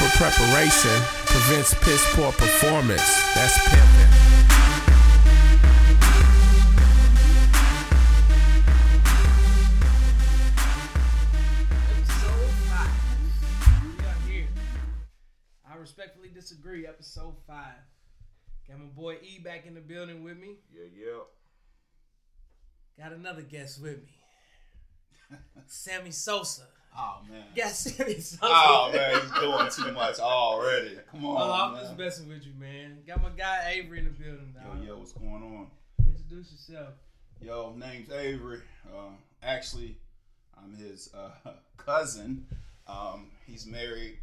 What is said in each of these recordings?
Proper preparation prevents piss poor performance. That's pimping. Episode five. We are here. I respectfully disagree. Episode five. Got my boy E back in the building with me. Yeah, yeah. Got another guest with me. Sammy Sosa. Oh man. Got Sammy Sosa. Oh man, he's doing too much already. Come on. Oh, I'm man. just messing with you, man. Got my guy Avery in the building now. Yo, yo, what's going on? Introduce yourself. Yo, name's Avery. Uh, actually, I'm his uh, cousin. Um, he's married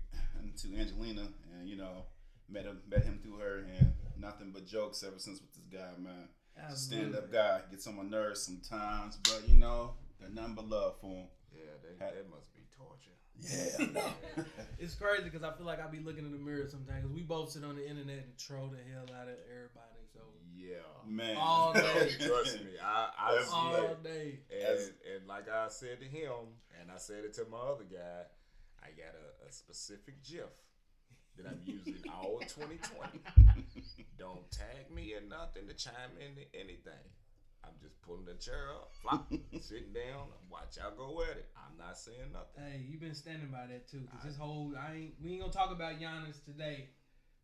to Angelina, and you know, met him met him through her, and nothing but jokes ever since with this guy, man. Stand up guy gets on my nerves sometimes, but you know, got nothing but love for him. Yeah, they, that must be torture. Yeah. It's crazy because I feel like I be looking in the mirror sometimes because we both sit on the internet and troll the hell out of everybody. So Yeah. man. All day. Trust me, I, I That's see all it. day. And, and like I said to him, and I said it to my other guy, I got a, a specific GIF that I'm using all 2020. Don't tag me or nothing to chime into anything. I'm just pulling the chair up, flop, sitting down, watch y'all go at it. I'm not saying nothing. Hey, you've been standing by that too. Cause this whole I ain't we ain't gonna talk about Giannis today,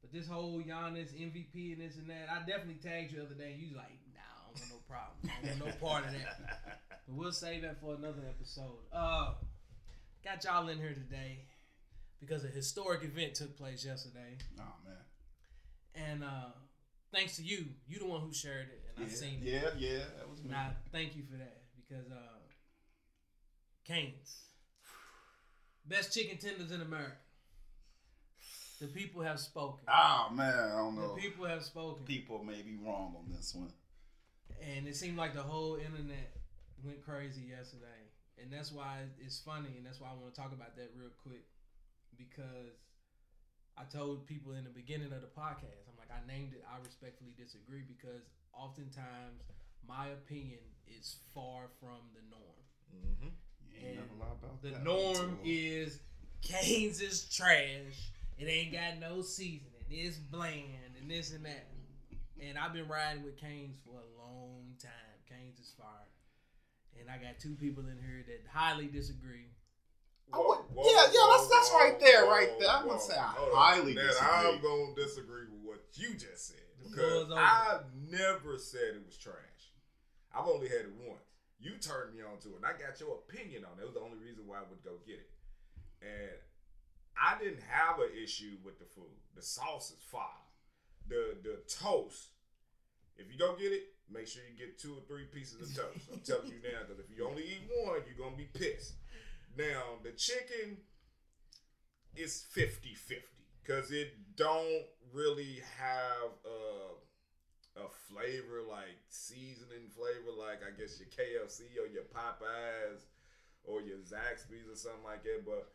but this whole Giannis MVP and this and that. I definitely tagged you the other day. and You was like, nah, I don't want no problem. I don't want no part of that. But we'll save that for another episode. Uh, got y'all in here today because a historic event took place yesterday, Oh man. and uh, thanks to you, you the one who shared it, and I Yeah, seen it. yeah, yeah, that was me. And I thank you for that because uh Canes. Best chicken tenders in America. The people have spoken. Oh man, I don't know. The people have spoken. People may be wrong on this one. And it seemed like the whole internet went crazy yesterday. And that's why it's funny and that's why I want to talk about that real quick. Because I told people in the beginning of the podcast, I'm like, I named it I respectfully disagree because oftentimes my opinion is far from the norm. Mm-hmm. You ain't And never lie about The that. norm is Canes is trash. It ain't got no seasoning. It's bland and this and that. And I've been riding with Canes for a long time. Canes is fire. And I got two people in here that highly disagree. I would- yeah, yeah, that's- that's right there, right there. I'm gonna say I highly now, disagree. I'm gonna disagree with what you just said The because. I've never said it was trash. I've only had it once. You turned me on to it, and I got your opinion on it. It was the only reason why I would go get it. And I didn't have an issue with the food. The sauce is fire. The the toast. If you go get it, make sure you get two or three pieces of toast. I'm telling you now, because if you only eat one, you're gonna be pissed. Now the chicken is 50-50 because it don't really have a, a flavor like seasoning flavor like I guess your KFC or your Popeyes or your Zaxby's or something like that. But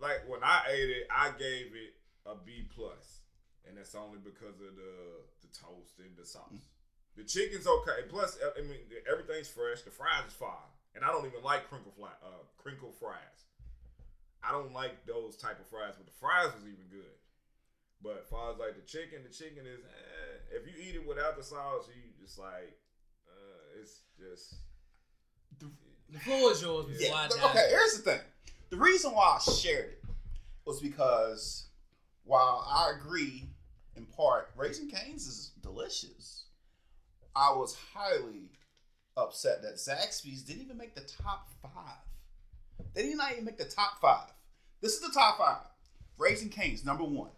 like when I ate it, I gave it a B plus, and that's only because of the the toast and the sauce. The chicken's okay. Plus, I mean, everything's fresh. The fries is fine, and I don't even like crinkle fly, uh, crinkle fries. I don't like those type of fries, but the fries was even good. But as far as like the chicken, the chicken is eh, if you eat it without the sauce, you just like uh, it's just The floor is yours before Yeah, I but okay, here's the thing. The reason why I shared it was because while I agree in part, Raising Cane's is delicious. I was highly upset that Zaxby's didn't even make the top five. They did not even make the top five. This is the top five. Raising Cane's, number one.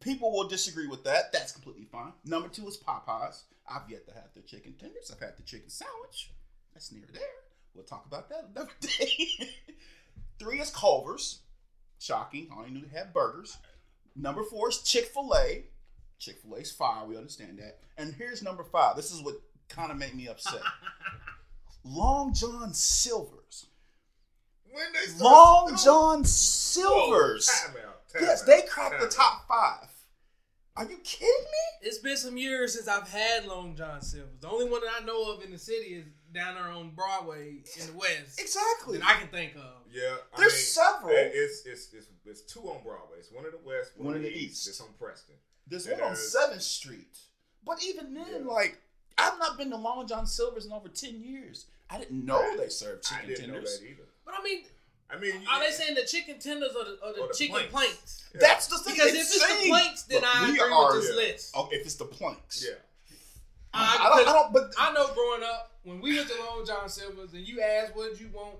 People will disagree with that. That's completely fine. Number two is Popeyes. I've yet to have their chicken tenders. I've had the chicken sandwich. That's near there. We'll talk about that another day. Three is Culver's. Shocking. I only knew they had burgers. Number four is Chick fil A. Chick fil A's fire. We understand that. And here's number five. This is what kind of made me upset. Long John Silver's. When they Long Whoa, John Silver's. Time out, time Yes, out, they cracked the top five. Are you kidding me? It's been some years since I've had Long John Silver's. The only one that I know of in the city is down there on Broadway in the West Exactly. that I can think of. Yeah, I There's mean, several. it- It's, it's it's it's two on Broadway. It's one in the west, one, in the east. It's on Preston. There's And one on there's- Seventh Street. But even then, Yeah. like, I've not been to Long John Silver's in over ten years. I didn't know they served I chicken didn't tenders. know that either. But I mean, I mean, are they saying the chicken tenders or the, or the Or the chicken planks. planks? Yeah. That's the thing. Because if it's it's the saying- planks, then Look, I agree are- with this yeah. list. Oh, if it's the planks. Yeah, I, I don't. I don't. But I know growing up, when we went to Long John Silver's and you asked what you want,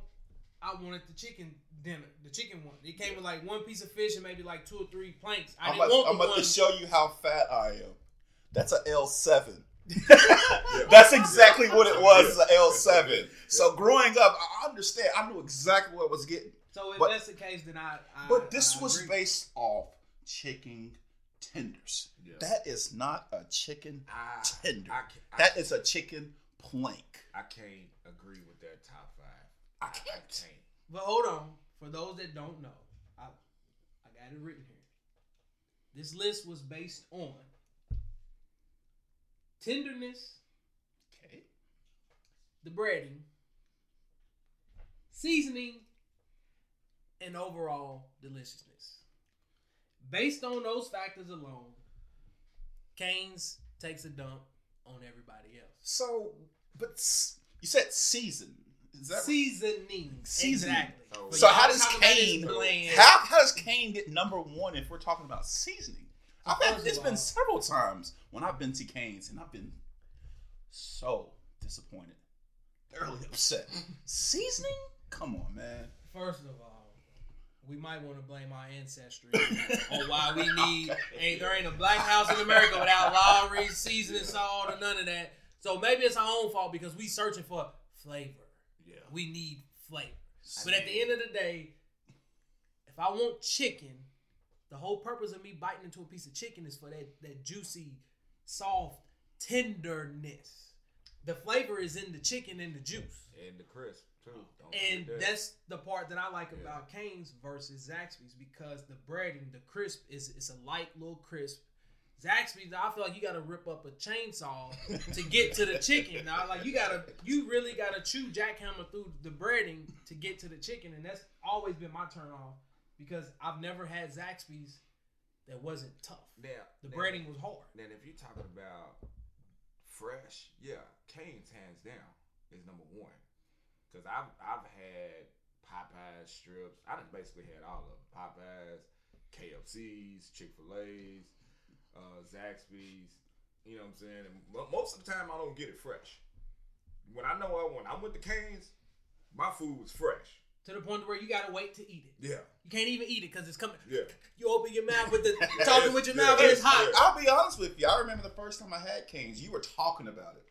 I wanted the chicken dinner, the chicken one. It came with like one piece of fish and maybe like two or three planks. I I'm, didn't about, want I'm the about one. to show you how fat I am. That's a L seven. Yeah. That's exactly what it was. It's a Yeah. L seven. So growing up, I understand. I knew exactly what I was getting. so if but- that's the case, then I. I But this I was agree. based off chicken tenders. Yeah. That is not a chicken I, tender. I, I, That is a chicken plank. I can't agree with that top five. I I can't. can't. But hold on, for those that don't know, I I got it written here. This list was based on tenderness, Okay. the breading, seasoning, and overall deliciousness. Based on those factors alone, Canes takes a dump on everybody else. So, but s- you said season. Is that Seasoning, Seasoning. exactly. Oh. So- So how does talk about this Cane- how, how does Cane get number one if we're talking about seasoning? I've had, it's been several times when I've been to Cane's and I've been so disappointed, thoroughly upset. seasoning? Come on, man. First of all, we might want to blame our ancestry on why we need. Ain't there ain't a black house in America without Lawry seasoning salt or none of that. So maybe it's our own fault because we searching for flavor. Yeah. We need flavor. But at the end of the day, if I want chicken, the whole purpose of me biting into a piece of chicken is for that that juicy, soft tenderness. The flavor is in the chicken and the juice. And the crisp too. Don't And that. that's the part that I like Yeah. about Cane's versus Zaxby's because the breading, the crisp is it's a light little crisp. Zaxby's, I feel like you gotta rip up a chainsaw to get to the chicken. Now, like you gotta, you really gotta chew jackhammer through the breading to get to the chicken, and that's always been my turn off because I've never had Zaxby's that wasn't tough. now The now- breading was hard. Then if you're talking about fresh, yeah, Cane's hands down is number one. Cause I've I've had Popeyes strips. I done basically had all of them. Popeyes, KFC's, Chick Fil A's, uh, Zaxby's. You know what I'm saying? And most of the time I don't get it fresh. When I know I when I'm with the Canes, my food was fresh. To the point where you gotta wait to eat it. Yeah, You can't even eat it because it's coming. yeah. You open your mouth with the talking with your mouth and it's hot. I'll be honest with you. I remember the first time I had Cane's, you were talking about it.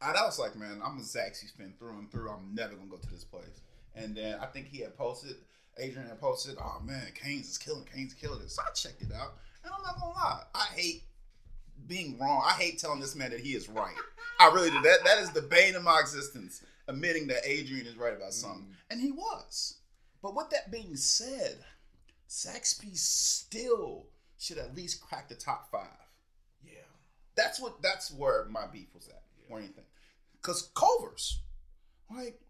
And I was like, man, I'm a Zaxby's fan through and through. I'm never gonna go to this place. And then I think he had posted, Adrian had posted, oh man, Cane's is killing, Cane's killing it. So I checked it out, and I'm not gonna lie, I hate being wrong. I hate telling this man that he is right. I really do. That that is the bane of my existence, admitting that Adrian is right about mm. something, and he was. But with that being said, Zaxby's still should at least crack the top five. Yeah. That's what. That's where my beef was at, or anything. Because Culver's, like,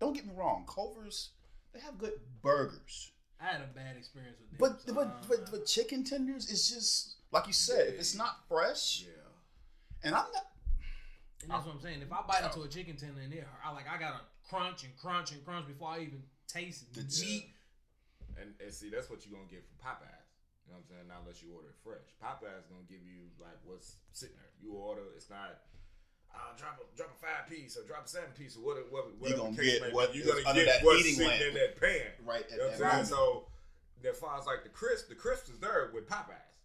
don't get me wrong, Culver's they have good burgers, I had a bad experience with them. but so, but but, but chicken tenders is just like you said. If it's not fresh, Yeah. and I'm not. And that's what I'm saying. If I bite into a chicken tender and it, I like I gotta crunch and crunch and crunch before I even taste the The- meat. And, and see, that's what you're gonna get from Popeyes. You know what I'm saying? Not unless you order it fresh. Popeyes gonna give you like what's sitting there. You order, it's not. Uh, drop a drop a five piece or drop a seven piece or whatever. whatever gonna get may what you're gonna under get that what's sitting lamp. in that pan. Right at You know what that I'm saying? moment. So as far as like the crisp, the crisp is there with Popeyes,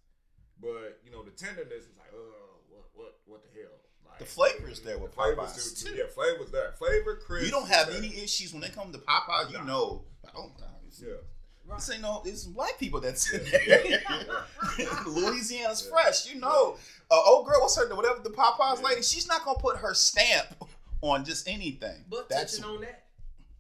but you know the tenderness is like, oh, what what what the hell? Like, The flavor is there with the flavor Popeyes, is- too. Yeah, flavor's there. Flavor, crisp. You don't have there. any issues when they come to Popeyes. You Nah. know, oh, it's, Yeah. this ain't no. It's some black people that's in there. Louisiana's fresh. You know, uh, old girl, what's her whatever the Popeyes Yeah. lady? She's not gonna put her stamp on just anything. But that's touching on that,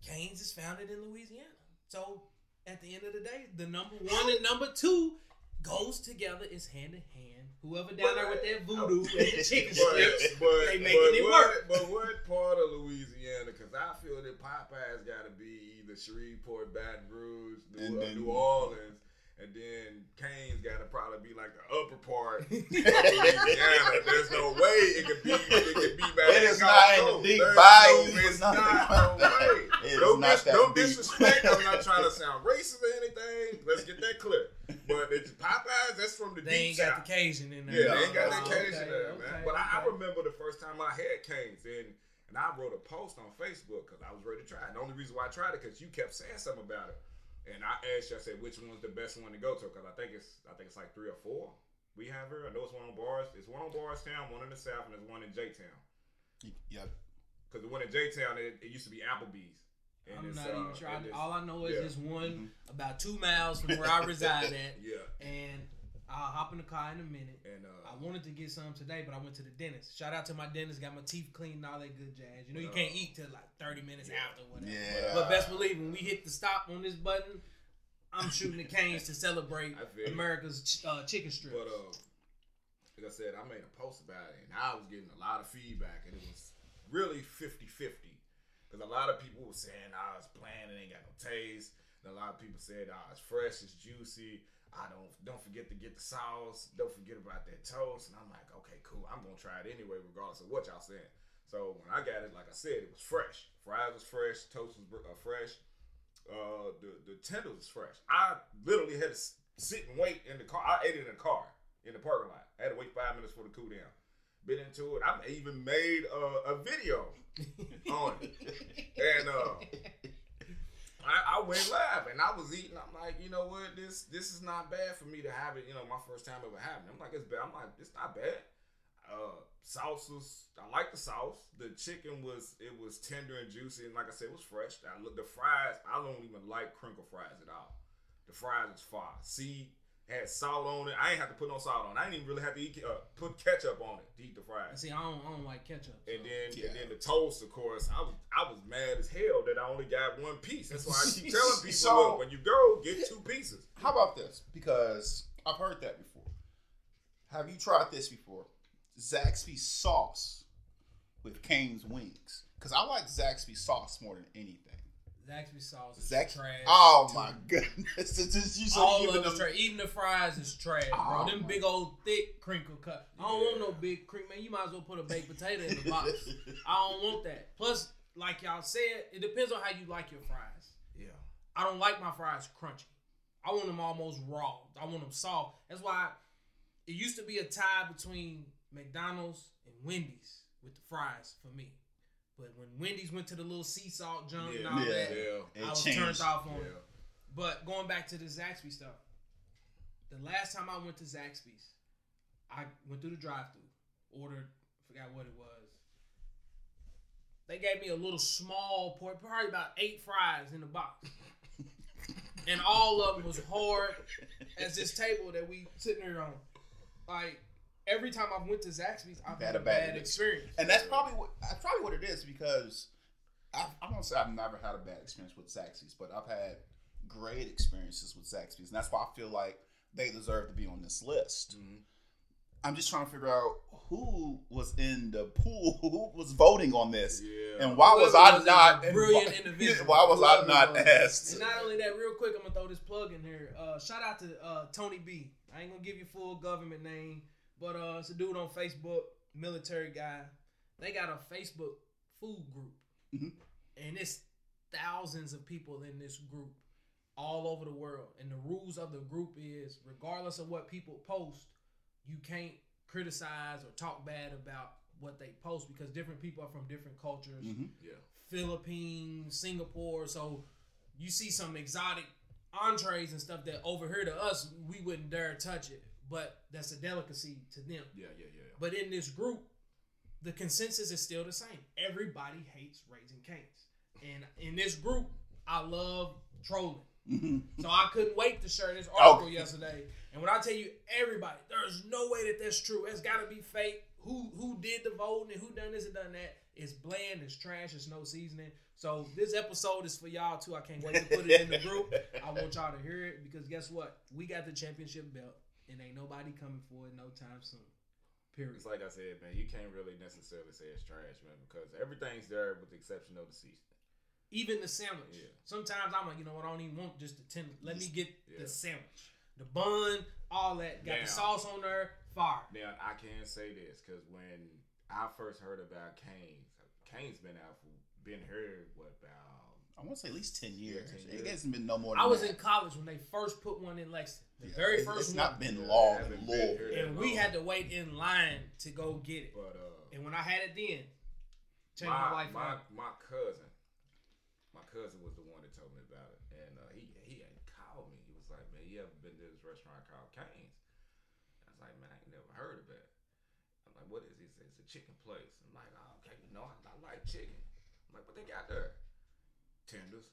Cane's is founded in Louisiana. So at the end of the day, the number one and number two goes together. It's hand in hand. Whoever down But there with that voodoo and the chicken strips, but, they but making it what, work. But what part of Louisiana? Because I feel that Popeyes got to be either Shreveport, Baton Rouge, New, And uh, then- New Orleans, and then Cane's got to probably be like the upper part of Louisiana. There's no way it could be. It could be back It in not in the Gulf deep bayou. No, It's it's not not. like No that. way. It is no, not dis- that no disrespect. I'm not trying to sound racist or anything. Let's get that clear. But it's Popeyes. That's from the they deep ain't got south. the Cajun in there. Yeah, they ain't got Oh, that Cajun okay, there, okay, man. But I, I remember the first time I had canes, and and I wrote a post on Facebook because I was ready to try it. The only reason why I tried it because you kept saying something about it, and I asked you, I said, which one's the best one to go to? Because I think it's I think it's like three or four. We have here. I know it's one on bars. It's one on Bardstown, one in the south, and there's one in J Town. Yeah. Because the one in J Town, it, it used to be Applebee's. And I'm it's, not uh, even trying. and All I know is yeah. this one about two miles from where I reside at, Yeah, and I'll hop in the car in a minute. and uh, I wanted to get some today, but I went to the dentist. Shout out to my dentist, got my teeth cleaned all that good jazz. You know, you can't eat till like 30 minutes Yeah. after whatever. Yeah. But best believe when we hit the stop on this button, I'm shooting the canes to celebrate I feel you. America's ch- uh, chicken strips. But uh, like I said, I made a post about it, and I was getting a lot of feedback, and it was really 50-50. Because a lot of people were saying, "Ah, it's bland, it ain't got no taste." And a lot of people said, "Ah, it's fresh, it's juicy." I don't don't forget to get the sauce. Don't forget about that toast. And I'm like, okay, cool. I'm gonna try it anyway, regardless of what y'all saying. So when I got it, like I said, it was fresh. Fries was fresh. Toast was uh, fresh. Uh, the the tenders was fresh. I literally had to sit and wait in the car. I ate it in the car in the parking lot. I had to wait five minutes for the cool down. Been into it. I even made uh, a video on it, and uh, I, I went live and I was eating. I'm like, you know what? This this is not bad for me to have it. You know, my first time ever having. it. I'm like, it's bad. I'm like, it's not bad. Uh, sauce was. I like the sauce. The chicken was. It was tender and juicy, and like I said, it was fresh. I look the fries. I don't even like crinkle fries at all. The fries was fire. See, had salt on it. I ain't have to put no salt on. it. I didn't even really have to eat uh, put ketchup on it to eat the fries. See, I don't, I don't like ketchup. so. And then, Yeah. and then the toast, of course, I was I was mad as hell that I only got one piece. That's why I keep telling people, So- look, when you go, get two pieces. How about this? Because I've heard that before. Have you tried this before? Zaxby's sauce with Cane's wings. Because I like Zaxby's sauce more than anything. Zaxby sauce is Zax- trash. Oh too. my goodness! It's just you so All giving of them- trash. Eating the fries is trash, bro. Oh, Them big old thick crinkle cut. I don't want no big cream, man. You might as well put a baked potato in the box. I don't want that. Plus, like y'all said, it depends on how you like your fries. Yeah. I don't like my fries crunchy. I want them almost raw. I want them soft. That's why it used to be a tie between McDonald's and Wendy's with the fries for me. But when Wendy's went to the little sea salt junk and all Yeah. that, Yeah. It I was changed. turned off on Yeah. it. But going back to the Zaxby stuff, the last time I went to Zaxby's, I went through the drive-through, ordered, forgot what it was. They gave me a little small port, probably about eight fries in the box, and all of them was hard as this table that we sitting here on. Like every time I've went to Zaxby's, I've had, a bad, experience. And that's probably what that's probably what it is because I, I won't say I've never had a bad experience with Zaxby's, but I've had great experiences with Zaxby's, and that's why I feel like they deserve to be on this list. Mhm. I'm just trying to figure out who was in the pool, who was voting on this, Yeah. and why was Whoever I not brilliant why- individual. Why was I not was. asked? And not only that, real quick, I'm gonna throw this plug in here. Uh, shout out to uh, Tony B. I ain't gonna give you full government name, but uh, it's a dude on Facebook, military guy. They got a Facebook food group, Mhm. and it's thousands of people in this group all over the world. And the rules of the group is, regardless of what people post, you can't criticize or talk bad about what they post because different people are from different cultures. Mhm. Yeah. Philippines, Singapore. So you see some exotic entrees and stuff that over here to us we wouldn't dare touch it, but that's a delicacy to them. Yeah. Yeah. Yeah. yeah. But in this group, the consensus is still the same. Everybody hates Raising Cane's, and in this group, I love trolling. Mhm. So I couldn't wait to share this article Okay. yesterday. And when I tell you everybody, there's no way that that's true. It's got to be fake. Who who did the voting and who done this and done that? It's bland. It's trash. It's no seasoning. So this episode is for y'all too. I can't wait to put it in the group. I want y'all to hear it because guess what? We got the championship belt. And ain't nobody coming for it no time soon. Period. It's like I said, man. You can't really necessarily say it's trash, man, because everything's there with the exception of the seasoning. Even the sandwich. Yeah. Sometimes I'm like, you know what? I don't even want just the ten. Let me get Yeah. the sandwich, the bun, all that. Got the sauce on there. Fire. Now I can say this because when I first heard about Canes, Canes been out for been here what about I want to say at least ten years. 10 It hasn't been no more. Than I was that. in college when they first put one in Lexington. The Yeah, very it- first It's one. not been long haven't been Louisville. here and we long. had to wait in line to go get it. But uh, And when I had it then, changed my, my life. my, my cousin, my cousin was the one that told me about it, and uh, he he had called me. He was like, "Man, you ever been to this restaurant called Canes?" I was like, "Man, I ain't never heard of it." I'm like, "What is it?" He said, "It's a chicken place." I'm like, oh, "Okay, you know, I, I like chicken." I'm like, "What they got there?" Tenders.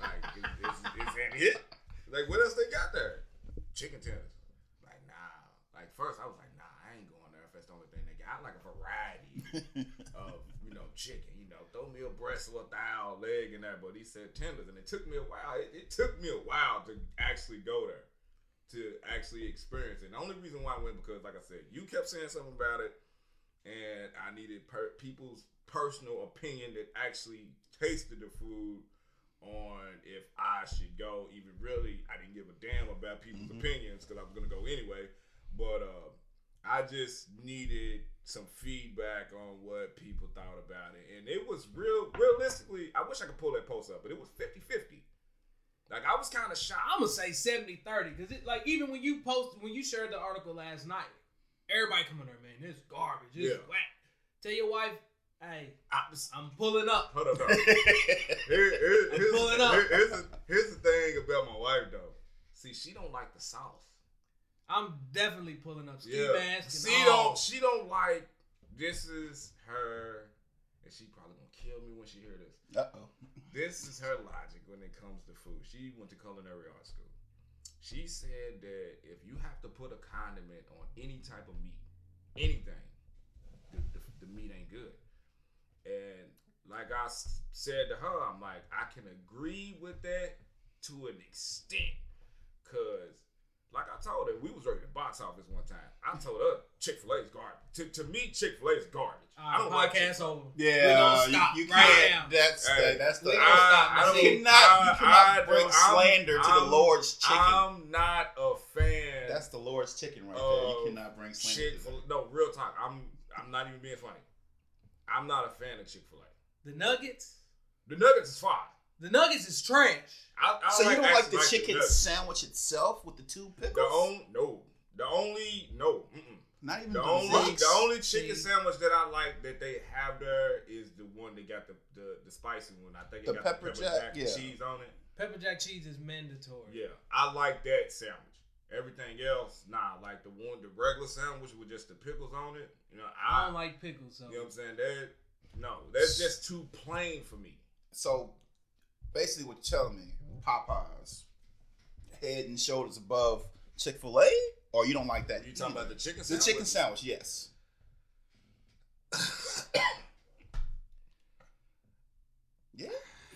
Like, is, is, is that it? Like, what else they got there? Chicken tenders. Like, nah. Like, first I was like, nah, I ain't going there if that's the only thing they got. I like a variety of, you know, chicken. You know, throw me a breast or a thigh or leg in there. But he said tenders, and it took me a while. It, it took me a while to actually go there, to actually experience it. And the only reason why I went because, like I said, you kept saying something about it, and I needed per- people's personal opinion that actually tasted the food on if I should go. Even really, I didn't give a damn about people's Mhm. opinions because I was gonna go anyway. But uh, I just needed some feedback on what people thought about it, and it was real. Realistically, I wish I could pull that post up, but it was 50-50. Like I was kind of shocked. I'm gonna say 70 30 because it like even when you posted when you shared the article last night, everybody coming there, man, this garbage, this Yeah. whack. Tell your wife, hey, I was, I'm pulling up. hold up, though. Here, here, I'm here's, pulling up. here- here's, the, here's the thing about my wife though. See, she don't like the South. I'm definitely pulling up. Ski Yeah. mask She all. don't. She don't like. This is her, and she probably gonna kill me when she hear this. Uh oh. This is her logic when it comes to food. She went to culinary art school. She said that if you have to put a condiment on any type of meat, anything, the, the, the meat ain't good. And like I s- said to her, I'm like, I can agree with that to an extent. Cause like I told her, we was ready to box office one time. I told her Chick-fil-A is garbage. To, to me, Chick-fil-A is garbage. Uh, I don't like podcast Chick-fil-A. over. Yeah, we gonna you- stop you, right can't. now. That's Hey, the, that's the. we gonna. I, I don't, You cannot- you cannot I bring don't- I'm- slander to the I'm- Lord's chicken. I'm not a fan. That's the Lord's chicken right there. You cannot bring slander. Chick-fil- that. No, real talk. I'm I'm not even being funny. I'm not a fan of Chick Fil A. The nuggets. The nuggets is fine. The nuggets is trash. I, I So you don't like actually the chicken nuggets. sandwich itself with the two pickles? The only no. The only no. Mm-mm. Not even The the, only rocks? the only chicken See. sandwich that I like that they have there is the one that got the the, the spicy one. I think it The got pepper the pepper jack, jack, yeah. cheese on it. Pepper jack cheese is mandatory. Yeah, I like that sandwich. Everything else, nah. Like the one, the regular sandwich with just the pickles on it. You know, I I, don't like pickles, so You know what I'm saying? That no, that's just too plain for me. So basically, what you're telling me, Popeyes, head and shoulders above Chick Fil A, or you don't like that? You talking about the chicken sandwich? the chicken sandwich? Yes. yeah,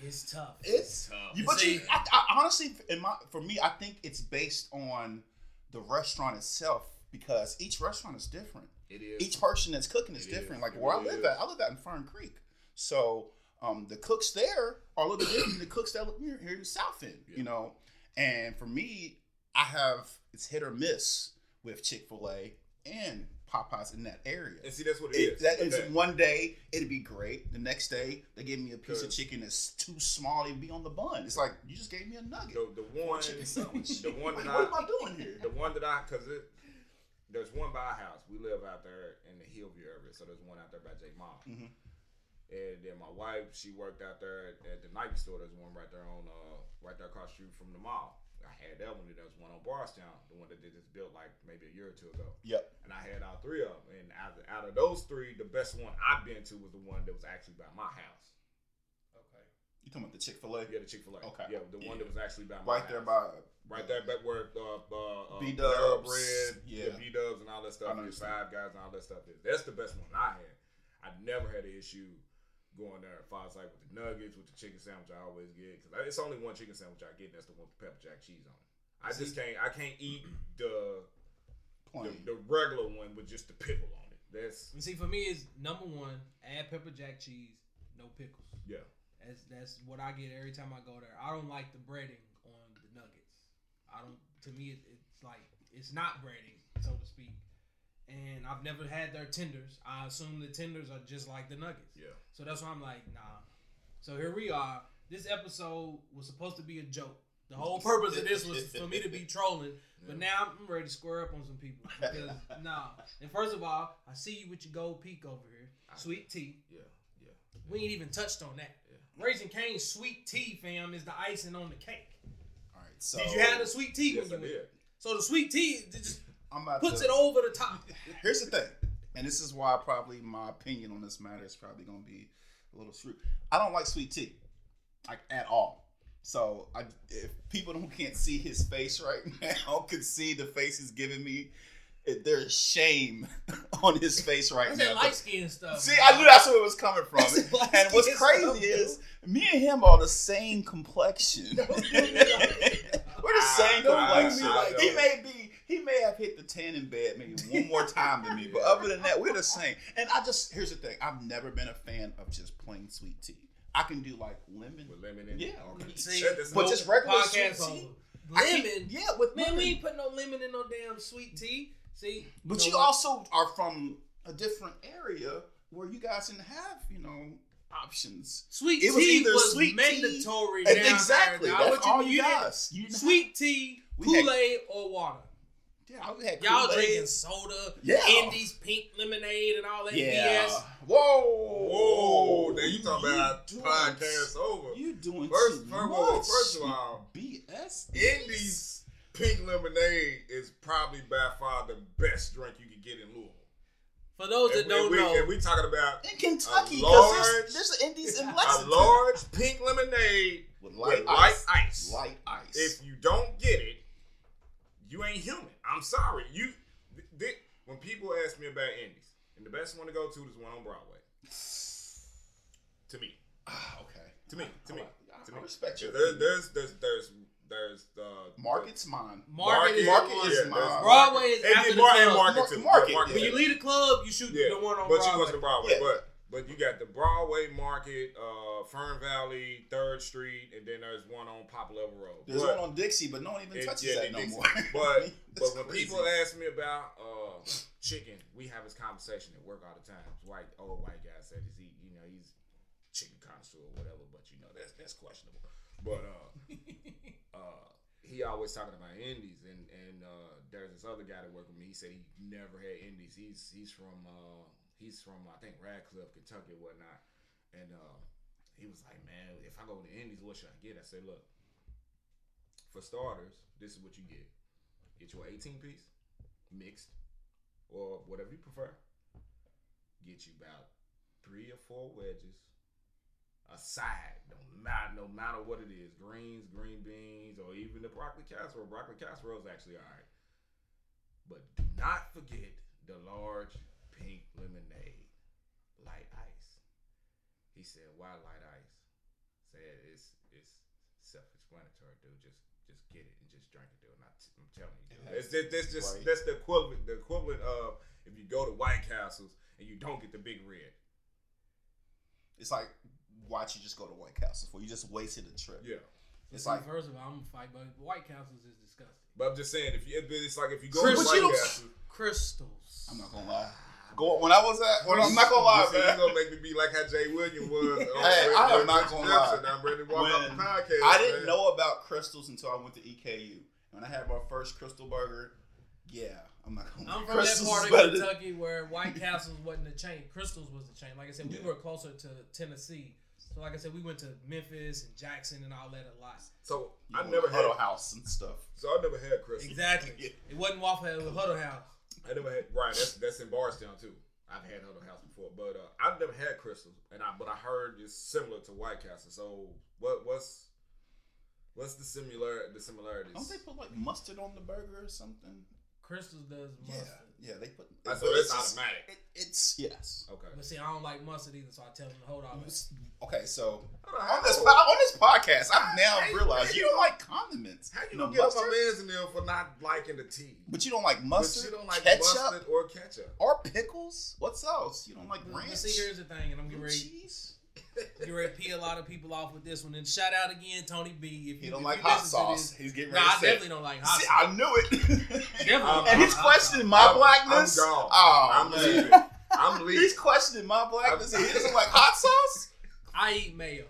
it's tough. it's. tough. You, but you, See- I, I, honestly, in my, for me, I think it's based on the restaurant itself because each restaurant is different. It is. each person that's cooking is It different. is. Like It where really I live is. at, I live out in Fern Creek. So um, the cooks there are a little bit different than the cooks that live here, here in the South End, Yeah. you know. And for me, I have it's hit or miss with Chick Fil A and Popeyes in that area. and see, that's what it It, is. that is Okay. one day it'd be great. The next day they give me a piece of chicken that's too small to be on the bun. It's like you just gave me a nugget. the, the one, the one Like, that what am I doing here? the one that I, cause it, there's one by our house. We live out there in the Hillview area, so there's one out there by Jake Mall. Mhm. And then my wife, she worked out there at, at the Nike store. There's one right there on, uh, right there across the street from the mall. I had that one. and There was one on Bardstown, the one that they just built like maybe a year or two ago. Yep. And I had all three of them. And out of, out of those three, the best one I've been to was the one that was actually by my house. Okay. You talking about the Chick Fil A? Yeah, the Chick Fil A. Okay. Yeah, the one that was actually by my Right there by Right there, back where uh, uh, uh, B-dubs, Panera bread, yeah. the B Dubs, and all that I stuff. know The what you're Five Guys and all that stuff is. That's the best one I had. I never had an issue going there. at far as like with the nuggets, with the chicken sandwich, I always get because it's only one chicken sandwich I get. And that's the one with pepper jack cheese on it. I just can't. I can't eat the the, the regular one with just the pickle on it. That's see, for me, is number one, add pepper jack cheese, no pickles. yeah. That's that's what I get every time I go there. I don't like the breading on the nuggets. I don't. To me, it, it's like it's not breading, so to speak. And I've never had their tenders. I assume the tenders are just like the nuggets. Yeah. So that's why I'm like, nah. So here we are. This episode was supposed to be a joke. The whole purpose of this was for me to be trolling, but now I'm ready to square up on some people because nah. And first of all, I see you with your gold peak over here, sweet tea. Yeah. Yeah. We ain't even touched on that. Yeah. Raising Cane's sweet tea, fam, is the icing on the cake. All right, so Did you have the sweet tea Yes, when you did. So the sweet tea just I'm about puts to, it over the top. Here's the thing, and this is why probably my opinion on this matter is probably going to be a little shrewd. I don't like sweet tea, like at all. So I, if people don't can't see his face right now, can see the face he's giving me. It, there's shame on his face right That's now. that light skin stuff. See, I knew that's where it was coming from. And what's crazy stuff, is me and him are the same complexion. We're the same Don't do me complexion. like he may be, he may have hit the ten in bed maybe one more time than me, but other than that, we're the same. And I just here's the thing: I've never been a fan of just plain sweet tea. I can do like lemon, With lemon in yeah, it. or. See, but no just regular sweet tea. over. I can't- Lemon, yeah, with man, lemon. we ain't put no lemon in no damn sweet tea. See, But know you what? also are from a different area where you guys didn't have, you know, options. sweet it was tea either was sweet mandatory. And down exactly, there. That's what all you didn't- guys. You Sweet tea, Kool Aid, or water. Have- yeah, we had Y'all drinking soda, Yeah. Indi's pink lemonade, and all that Yeah. BS. Whoa. Whoa, now you talking about doing- podcast over. You doing First, too first, of all, much. first of all, BS. Indi's pink lemonade is probably by far the best drink you can get in Louisville. For those that And don't we, know, And we talking about in Kentucky because large- there's, there's Indi's in Lexington. a large pink lemonade with light with ice. light ice. Light ice. If you don't get it, you ain't human. I'm sorry. You th- th- when people ask me about Indi's, and the best one to go to is one on Broadway. To me, ah, okay. to me, to me, I, to I me. respect you. There's there's there's there's there's the Market's mine. market, is Market is yeah, mine. Broadway is and after the Mar- and club. market Mar- too. market, market. when you leave the club, you shoot Yeah, the one on Broadway. but you Broadway. wasn't Broadway. Yeah. But but you got the Broadway Market, uh, Fern Valley, Third Street, and then there's one on Poplar Level Road. There's But- one on Dixie, but no one even touches yeah, that no they- more. But but when crazy. people ask me about uh, chicken, we have this conversation at work all the time. White old white guy said he's you know he's chicken connoisseur or whatever, but you know that's that's questionable. But uh, uh, he always talking about Indi's, and and uh, there's this other guy that worked with me. He said he never had Indi's. He's he's from uh, he's from I think Radcliff, Kentucky, or whatnot. And uh, he was like, man, if I go to the Indi's, what should I get? I said, look, for starters, this is what you get. Get your 18 piece, mixed, or whatever you prefer. Get you about three or four wedges, a side, no matter, no matter what it is, greens, green beans, or even the broccoli casserole. Broccoli casserole is actually all right. But do not forget the large pink lemonade, light ice. He said, "Why light ice?" Said it's it's self-explanatory, dude. Just just get it and just drink it, dude. And I t- I'm telling you, dude. It's, it's, it's just Right. that's the equivalent the equivalent of if you go to White Castles and you don't get the big red. It's like, why'd you just go to White Castle for? You just wasted a trip. Yeah. It's like, first of all, I'm gonna fight, but White Castles is disgusting. But I'm just saying, if you, it's like if you go Chris- to White don't- Castles, Krystals. I'm not gonna lie. Go when I was at when I'm not gonna lie, you see, you man. gonna make me be like how Jay Williams was. Hey, I am not Dead gonna lie. I'm ready to walk off the podcast. I didn't man. know about Krystals until I went to EKU. When I had my first Krystal burger, yeah, I'm not gonna. I'm from Krystals that part of better Kentucky where White Castles wasn't the chain. Krystals was the chain. Like I said, we Yeah. were closer to Tennessee. So like I said, we went to Memphis and Jackson and all that a lot. So You I know, never Huddle had. House and stuff. So I never had Krystals. Exactly. Yeah. It wasn't Waffle House, it was Huddle House. I never had. Right. That's that's in Bardstown too. I've had Huddle House before, but uh, I've never had Krystals, and I but I heard it's similar to White Castle. So what what's what's the similar the similarities? Don't they put like mustard on the burger or something? Krystals does mustard. yeah, yeah they put. Uh, but so it's just- automatic. It, it's yes. Okay. But see, I don't like mustard either, so I tell them to hold on. Okay, so on, on this po- on this podcast, I've now Hey, realized hey, you don't like condiments. How you know, gonna get on my mustard? man's in there for not liking the tea? But you don't like mustard, but you don't like ketchup, mustard or ketchup. or pickles. What else? You don't like But ranch? see, here's the thing, and I'm getting blue ready, cheese. Getting ready to pee a lot of people off with this one. And shout out again, Tony B. If He you don't if like you hot sauce. this- He's getting No, ready I to say. definitely don't like hot See, sauce. I knew it. Definitely. and he's I'm- questioning my I'm- blackness. I'm gone. Oh, I'm leaving. I'm leaving. He's questioning my blackness. and he I'm- doesn't like hot sauce. I eat mayo.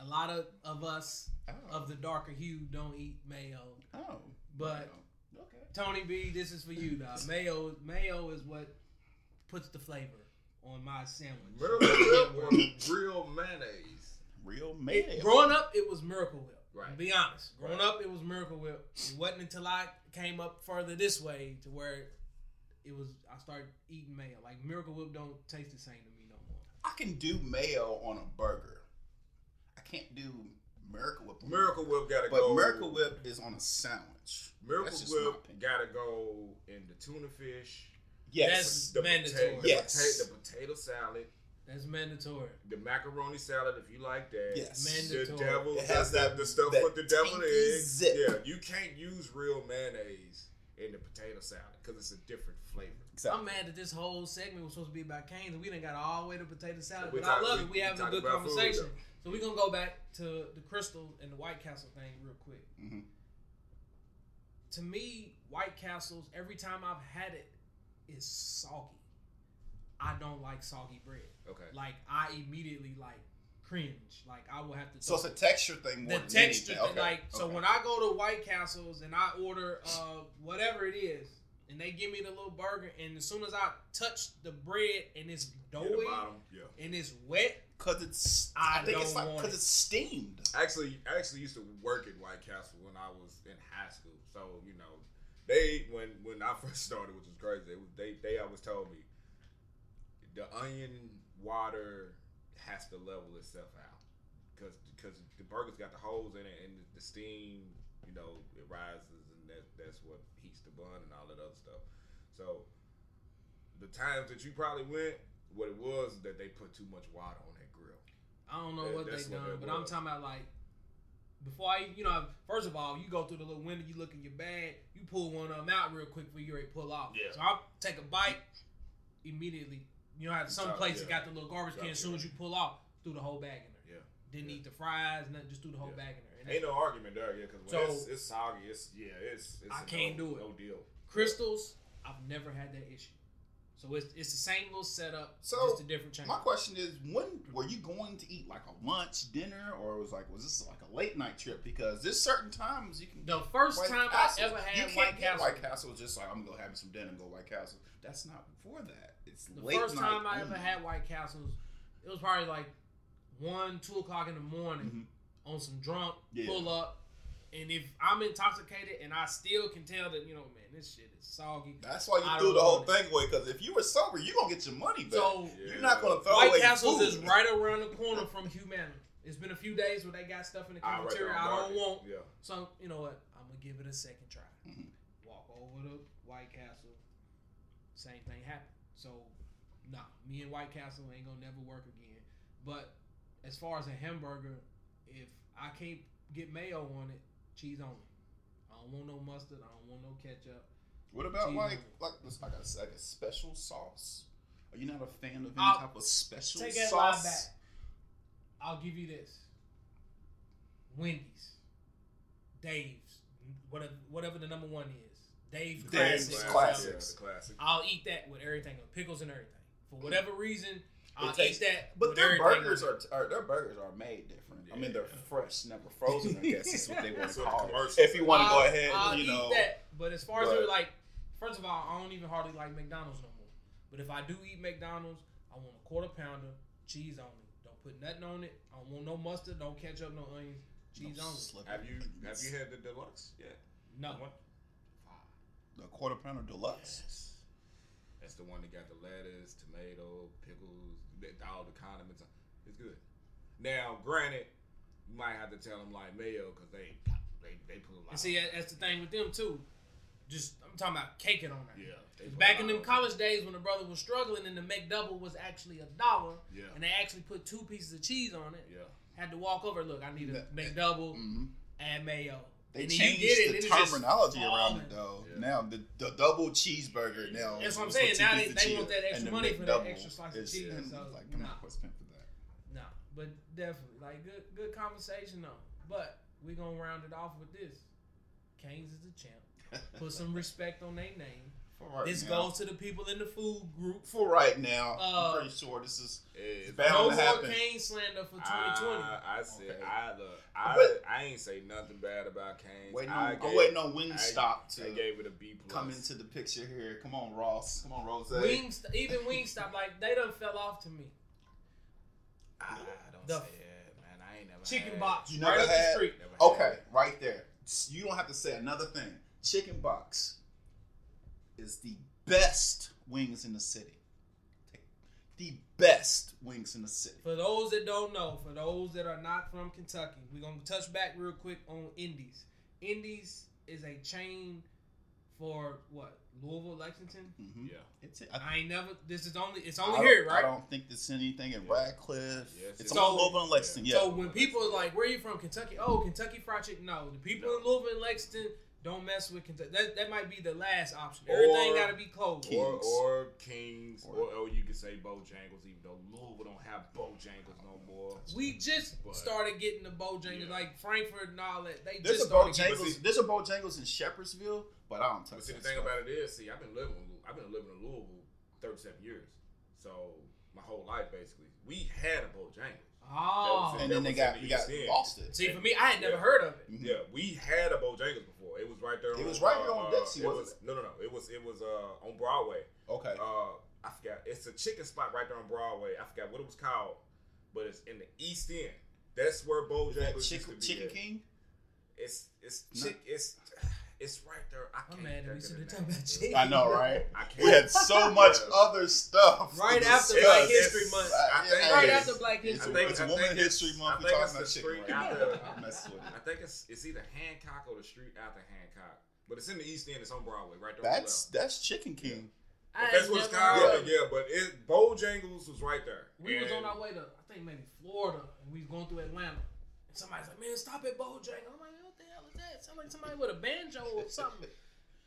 A lot of, of us Oh. of the darker hue don't eat mayo. oh, But okay. Tony B, this is for you, dog. Mayo, mayo is what puts the flavor on my sandwich. Miracle Whip or real mayonnaise. Real mayo. Growing up, it was Miracle Whip. Right. To be honest, growing Right. up, it was Miracle Whip. It wasn't until I came up further this way to where it was. I started eating mayo. Like Miracle Whip don't taste the same to me no more. I can do mayo on a burger. I can't do Miracle Whip. on Miracle. Whip gotta but go. But Miracle Whip is on a sandwich. Miracle That's just my Whip gotta go in the tuna fish. Yes. That's- Mandatory. Potato, the, Yes. potato, the potato salad, That's mandatory. the macaroni salad if you like that. Yes. Mandatory. The devil It has the, that- the stuff that with the devil tangy eggs. zip. Yeah, you can't use real mayonnaise in the potato salad because it's a different flavor. Exactly. I'm mad that this whole segment was supposed to be about Canes and we done got all the way to potato salad. We but talk- I love we- it. We we having a good about food, conversation. so we're gonna go back to the Krystal and the White Castle thing real quick. Mhm. To me, White Castles, every time I've had it, is soggy. I don't like soggy bread. Okay. Like I immediately like cringe. Like I will have to. So it's a texture thing more the than texture, anything. thing, like so okay. when I go to White Castles and I order uh whatever it is, and they give me the little burger, and as soon as I touch the bread and it's doughy. Yeah. and it's wet, Cause it's, I I, think it's don't like want because it. it's steamed. Actually, I actually used to work at White Castle when I was in high school. So you know, they when when I first started, which was crazy, they they they always told me the onion water has to level itself out because because the burger's got the holes in it and the, the steam, you know, it rises and that that's what heats the bun and all that other stuff. So the times that you probably went, what it was that they put too much water on that grill. I don't know Yeah, what they what done, that but I'm talking about like before I, you know, first of all, you go through the little window, you look in your bag, you pull one of them out real quick before you ready to pull off. Yeah. So I'll take a bite immediately. You know, how some places yeah. got the little garbage can. As soon as you pull off, threw the whole bag in there. Yeah. Didn't Yeah. eat the fries, nothing. Just threw the whole Yeah. bag in there. And Ain't no argument there, yeah, because So- it's, it's soggy. It's yeah, it's. it's I can't no, do it. No deal. Krystals, I've never had that issue. So it's it's the same little setup, So, just a different channel. My question is, when were you going to eat like a lunch, dinner, or was like was this like a late night trip? Because there's certain times you can. The first White time Castle. I ever had White get Castle, White Castle was just like I'm gonna go have some dinner and go White Castle. That's not before that. It's the late first time I only. ever had White Castles, it was probably like one, two o'clock in the morning Mhm. on some drunk, Yeah. pull up. And if I'm intoxicated and I still can tell that, you know, man, this shit is soggy. That's why you I threw the whole want it. thing away. Because if you were sober, you're gonna get your money back. So Yeah. you're not gonna throw White away Castles food. is right around the corner from Humana. It's been a few days where they got stuff in the I, right cafeteria I don't Market. want. Yeah. So you know what? I'm gonna give it a second try. Mhm. Walk over to White Castle. Same thing happened. So, nah, me and White Castle ain't gonna never work again. But as far as a hamburger, if I can't get mayo on it, cheese only. I don't want no mustard. I don't want no ketchup. What about Cheese like on like like a, like a special sauce? Are you not a fan of any I'll type of special Take that line sauce? back. I'll give you this. Wendy's, Dave's, whatever whatever the number one is. Dave's Dave's Classic. Classics. Yeah, classic. I'll eat that with everything on pickles and everything. For whatever reason, I'll uh, tastes- eat that. But their burgers are, are uh, their burgers are made different. I mean, they're fresh, never frozen. I guess is what they want to call the it. If you want to go uh, ahead, I'll you eat know. that. But as far as but- they're like, first of all, I don't even hardly like McDonald's no more. But if I do eat McDonald's, I want a quarter pounder, cheese only. Don't put nothing on it. I don't want no mustard, no ketchup, no onions, cheese no only. slip- Have you have you had the deluxe? Yeah. No. One? the quarter pounder deluxe? Yes. That's the one that got the lettuce, tomato, pickles, that- all the condiments. It's good. Now, granted, you might have to tell them like mayo because they they they put a lot. And see, that's the thing with them too. just I'm talking about cake it on that. Yeah. Back in them on college days when the brother was struggling and the McDouble was actually a dollar, Yeah. and they actually put two pieces of cheese on it. Yeah. Had to walk over. Look, I need a That- McDouble Mhm. and mayo. They And changed it, the and it's just terminology around it though. Yeah. Now the, the double cheeseburger now. That's what I'm saying. Now they- pieces they want that extra and the money for that extra slice of cheese, and so, it's like, come nah. on, what's for that? No, but definitely like good good conversation though. But we're gonna round it off with this. Canes is the champ. Put some respect on their name. For right This now, goes to the people in the food group. for right now. Uh, I'm pretty sure this is It's bound No to more happen. Cane slander for 2020. I, I said Okay. I look. I, But- I ain't say nothing bad about Cane. waiting I on. I'm waiting on I- Wingstop to I gave it a B plus. come into the picture here. Come on, Ross. Come on, Rose. Wings, even Wingstop, like they done fell off to me. I don't The say it, man. I ain't never Chicken had- box, You right never up had- the street. never Okay, it. right there. You don't have to say another thing. Chicken Box is the best wings in the city. The best wings in the city. For those that don't know, for those that are not from Kentucky, we're gonna touch back real quick on Indi's. Indi's is a chain for what? Louisville, Lexington. Mm-hmm. Yeah. It's I, I ain't never. This is only. It's only don't- here, I don't think there's anything in Yeah. Radcliff. Yes, it's it on is. Louisville and Lexington. Yeah. So when people are like, "Where are you from, Kentucky?" Oh, Kentucky Fried Chicken. No, the people in Louisville and Lexington don't mess with Kentucky. That, that might be the last option. Everything got to be closed. Key- Or, Kings. or Kings, Or- or, or you could say Bojangles, even though Louisville don't have Bojangles no more. We just But- started getting the Bojangles, Yeah. like Frankfort and all that. They there's just a started getting. But Bojangles. see- There's a Bojangles in Shepherdsville, but I don't touch But see, the thing stuff. about it is, see, I've been living, I've been living in Louisville 37 years, so my whole life basically, we had a Bojangles. Oh, That and then they got in we got East End. lost it. see, for me, I had never Yeah. heard of it. Mhm. Yeah, we had a Bojangles before. It was right there. It on, was right uh, here on uh, Dixie, it wasn't was, No, no, no. It was it was uh on Broadway. Okay. Uh, I forgot. It's a chicken spot right there on Broadway. I forgot what it was called, but it's in the East End. That's where Is that Bojangles used Chicken, to be Chicken at. King? It's it's No. It's it's right there. I I'm can't mad that we should have talked about chicken. I know, right? I can't. We had so much other stuff. to Right after discuss. Black It's- History Month. I think Yeah, Right after. Black History Month. think- it's I Woman History Month. We're talking about the chicken right after- I'm messing with I think it's it's either Hancock or the street after Hancock, but it's in the East End. It's on Broadway, right there. That's that's Chicken King. I If that's had what it's called. heard Yeah, of it. but it Bojangles was right there. We was on our way to, I think maybe Florida, and we was going through Atlanta. And somebody's like, "Man, stop at Bojangles." I'm like, "What the hell is that?" Sound like somebody with a banjo or something.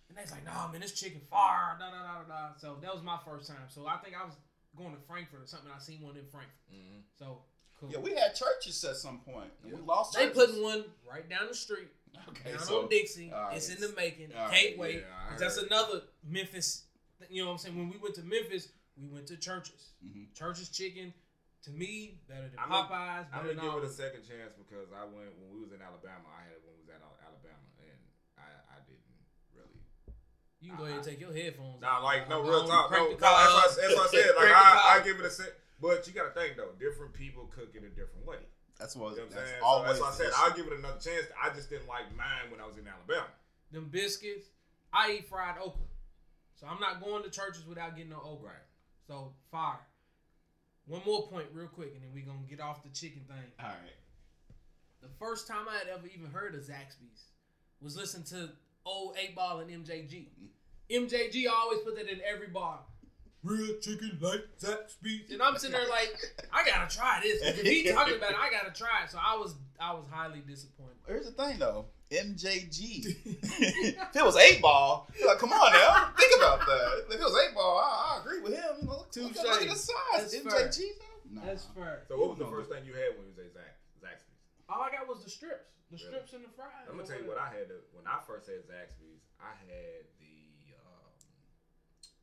And they's like, "Nah, man, this chicken fire." Da da da da da. So that was my first time. So I think I was going to Frankfort or something. I seen one in Frankfort. Mhm. So cool. Yeah, we had Church's at some point, and we lost. they Church's. putting one right down the street, Okay, down so on Dixie. all right. It's in the making. All Can't right, wait. yeah, that's another Memphis. You know what I'm saying? When we went to Memphis, we went to Church's. Mhm. Church's chicken, to me, better than I'm Popeyes. I'm gonna give it a second chance because I went when we was in Alabama. I had it when we was at Al- Alabama, and I I didn't really. You can go ahead and uh-huh. take your headphones. Nah, like no real on, talk. crank No, no, that's what. I, that's what I said. Like I, I give it a sec. But you got to think though, different people cook it a different way. That's what. You know what I'm that's saying? So that's why I said. I'll give it another chance. I just didn't like mine when I was in Alabama. Them biscuits. I eat fried okra, so I'm not going to Church's without getting no okra. Right. So fire. One more point, real quick, and then we gonna get off the chicken thing. All right. The first time I had ever even heard of Zaxby's was listening to old Eight Ball and MJG. MJG always put that in every bar. Real chicken like Zaxby's, and I'm sitting there like, I gotta try this. If he talking about it, I gotta try it. So I was, I was highly disappointed. Here's the thing, though. MJG. if it was eight ball, like, come on now, think about that. If it was eight ball, I, I agree with him. You know, look, Touche. look, at the size. That's MJG fair. though. Nah. That's fair. So what was the first thing you had when you was at Zax, Zaxby's? All I got was the strips, the Really? strips and the fries. I'm gonna tell you what I had to, when I first had Zaxby's. I had the um,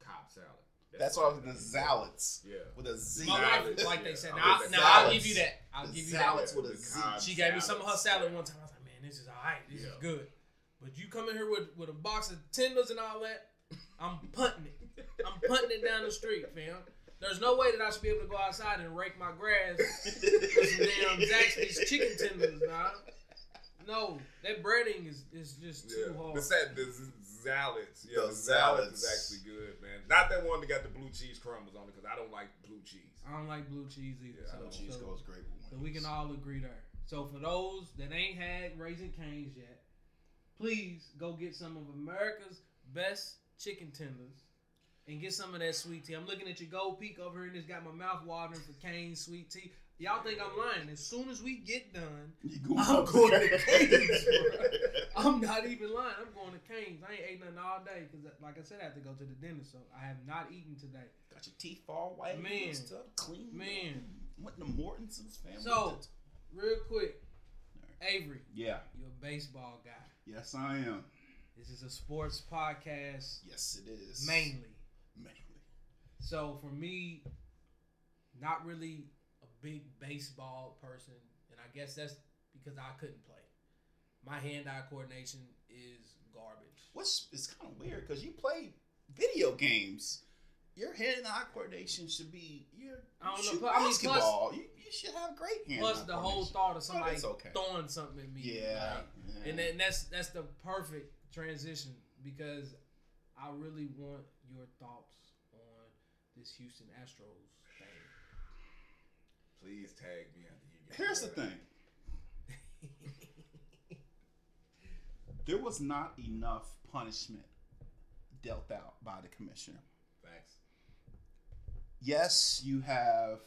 Cobb salad. That's why I was the Zalads Yeah. with a Z. My wife, like they said, I'll now, now I'll give you that. I'll The give you salads that. with a The Z. Cobb She gave me some of her salad one time. I was like, man, this is all right. This is good. But you come in here with, with a box of tenders and all that, I'm punting it. I'm punting it down the street, fam. There's no way that I should be able to go outside and rake my grass with some damn Zaxby's chicken tenders, nah. No, that breading is, is just too Yeah. hard. The, sa- the z- salads. Yeah, The the, salads is actually good, man. Not that one that got the blue cheese crumbles on it because I don't like blue cheese. I don't like blue cheese either. Yeah, I so, don't Cheese so- goes great with So we can all agree there. So for those that ain't had Raising Cane's yet, please go get some of America's best chicken tenders and get some of that sweet tea. I'm looking at your gold peak over here and it's got my mouth watering for Cane's sweet tea. Y'all think I'm lying. As soon as we get done, You going I'm going to Cane's, bro. I'm not even lying. I'm going to Cane's. I ain't ate nothing all day because, like I said, I have to go to the dentist. So I have not eaten today. Got your teeth all white Man. and stuff clean. Man. Went to Morton's family. So, real quick, Avery, yeah. you're a baseball guy. Yes, I am. This is a sports podcast Yes, it is. mainly. Mainly. So for me, not really a big baseball person, and I guess that's because I couldn't play. My hand-eye coordination is garbage. Which it's kind of weird because you play video games. Your hand-eye coordination should be your. I don't you know, shoot but I mean, plus- basketball. you, you should have great hand. Plus the whole thought of oh, somebody it's okay. throwing something at me. Yeah. like, yeah. and, then that's that's the perfect transition because I really want your thoughts on this Houston Astros thing. Please tag me after you get Here's the thing. There was not enough punishment dealt out by the commissioner. Facts. yes, you have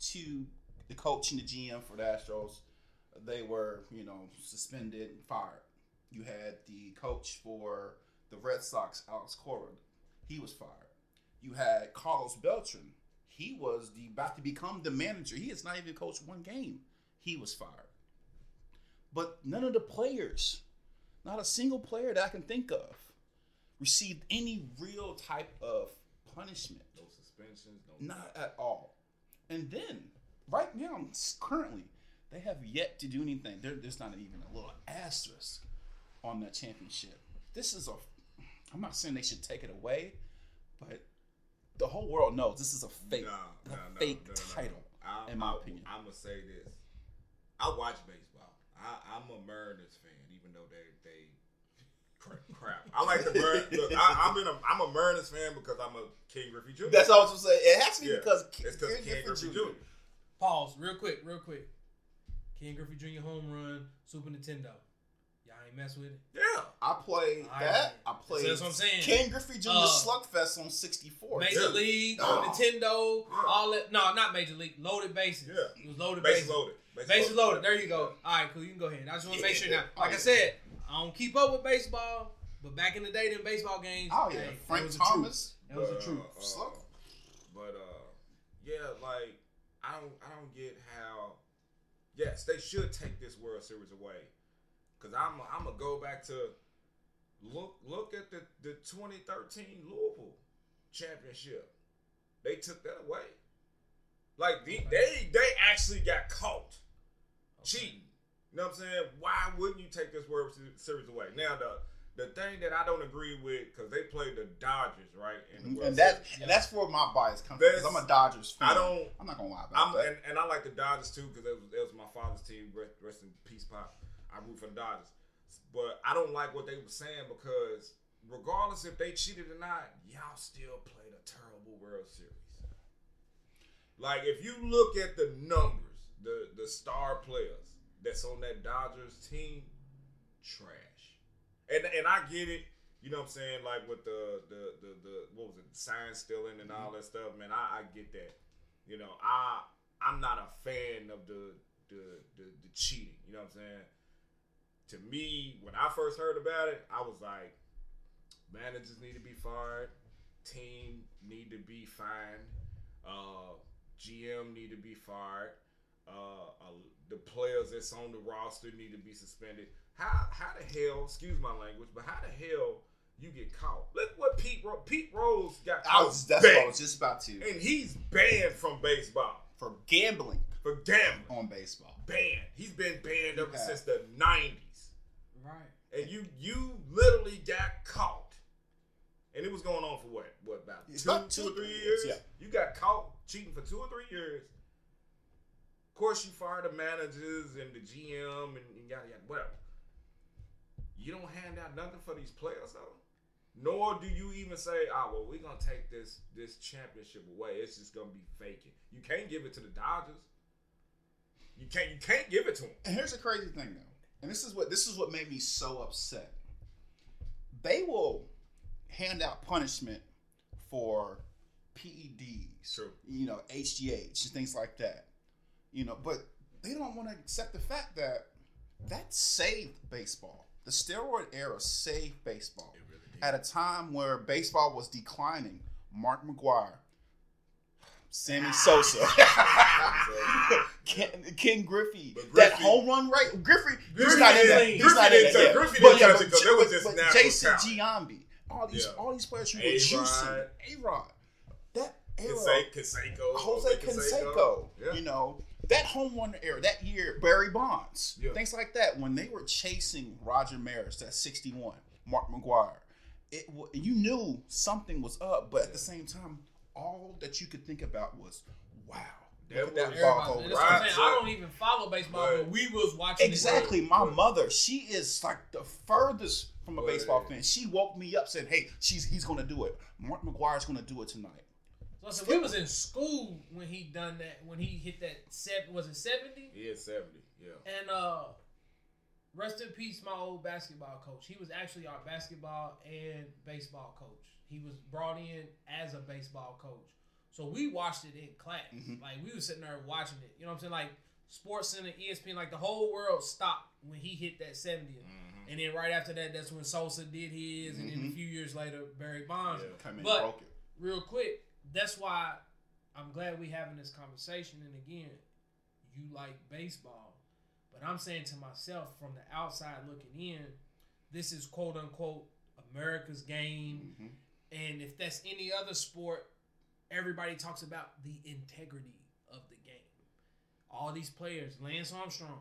two, the coach and the GM for the Astros. They were, you know, suspended and fired. You had the coach for the Red Sox, Alex Cora. He was fired. You had Carlos Beltran. He was the about to become the manager. He has not even coached one game. He was fired. But none of the players, not a single player that I can think of, received any real type of punishment. No suspensions. No. Not at all. And then, right now, currently, they have yet to do anything. There, there's not even a little asterisk on that championship. This is a. I'm not saying they should take it away, but the whole world knows this is a fake, No, a no, no, fake no, no, no. title. I, in my I, opinion. I'm gonna say this. I watch baseball. I, I'm a Mariners fan, even though they they crap. crap. I like the Mariners. Look, I, I'm in a I'm a Mariners fan because I'm a Ken Griffey Jr. That's all I was gonna say. It has to be Yeah, because it's because Ken King Griffey Griffey Jr. Pause, real quick, real quick. Ken Griffey Jr. home run, Super Nintendo. Y'all ain't mess with it. Yeah. I played All that. right. I played. that's what I'm saying. Ken Griffey Jr. Uh, Slugfest on 64. Major Yeah. League, Oh. Nintendo, Yeah. all that. No, not Major League. Loaded bases. Yeah. It was loaded Bases bases. loaded. Bases, Bases loaded. There you go. All right, cool. You can go ahead. I just want to make sure now. Like Oh, I yeah. said, I don't keep up with baseball, but back in the day, them baseball games. Oh yeah, hey, that Frank was the Thomas. That was the But, truth. uh, Slow. But uh, yeah, like I don't, I don't get how. Yes, they should take this World Series away, because I'm, I'm gonna go back to look, look at the the 2013 Louisville championship. They took that away. Like the, they, they actually got caught cheating. You know what I'm saying? Why wouldn't you take this World Se- Series away? Now the the thing that I don't agree with because they played the Dodgers right in the And that Series. and that's where my bias comes from. Because I'm a Dodgers fan. I don't. I'm not gonna lie I'm that. and, and I like the Dodgers too because it was, it was my father's team. Rest, rest in peace, pop. I root for the Dodgers, but I don't like what they were saying because regardless if they cheated or not, y'all still played a terrible World Series. Like if you look at the numbers, the the star players that's on that Dodgers team, trash. And and I get it. You know what I'm saying? Like with the the the, the what was it, sign stealing and all mm-hmm. that stuff, man. I, I get that. You know, I I'm not a fan of the the, the the cheating. You know what I'm saying? To me, when I first heard about it, I was like, managers need to be fired, team need to be fined, uh, GM need to be fired, uh, uh, the players that's on the roster need to be suspended. How how the hell? Excuse my language, but how the hell you get caught? Look what Pete Ro- Pete Rose got I was, that's what I was just about to. and he's banned from baseball For gambling for gambling. on baseball. Banned. He's been banned ever Yeah. since the '90s. Right. and you you literally got caught. And it was going on for what? What about It's two, about two two, or three three years? years, You got caught cheating for two or three years. Of course, you fire the managers and the GM and, and yada yada whatever. You don't hand out nothing for these players though. Nor do you even say, "Ah, well, we're gonna take this this championship away. It's just gonna be faking." You can't give it to the Dodgers. You can't. You can't give it to them. And here's the crazy thing though, and this is what this is what made me so upset. They will hand out punishment for PEDs, True. you know, HGH and things like that. You know, but they don't want to accept the fact that that saved baseball. The steroid era saved baseball It really did. at a time where baseball was declining. Mark McGwire, Sammy Sosa, Ken, Ken Griffey, But that home run rate. Griffey, he's Griffey not in didn't- that. He's Griffey not in that. yeah. Griffey But yeah, but it was just but Jason talent. Giambi, all these Yeah. all these players who were juicing, A Rod, that era, Canse- Canseco, Jose Canseco, Yeah. you know, that home run era, that year, Barry Bonds, Yeah. things like that. When they were chasing Roger Maris, that 61, Mark McGwire, it you knew something was up, but at the same time, all that you could think about was, wow, That look at was- that ball Everybody, go that's what I'm right. saying. I don't even follow baseball, but, But- we was watching. Exactly. My But- mother, she is like the furthest from a But- baseball fan. She woke me up saying, "Hey, she's he's gonna do it. Mark McGwire's gonna do it tonight." So, so we was in school when he done that. When he hit that seven, was it seventy? Yeah, 70. Yeah. And uh, rest in peace, my old basketball coach. He was actually our basketball and baseball coach. He was brought in as a baseball coach. So we watched it in class. Mhm. Like we was sitting there watching it. You know what I'm saying? Like Sports Center, ESPN, like the whole world stopped when he hit that 70th. Mhm. And then right after that, that's when Sosa did his, and then a Mhm. few years later, Barry Bonds. Yeah. But- broke it. Real quick, that's why I'm glad we having this conversation. And again, you like baseball, but I'm saying to myself from the outside looking in, this is quote unquote America's game. Mhm. And if that's any other sport, everybody talks about the integrity of the game. All these players, Lance Armstrong,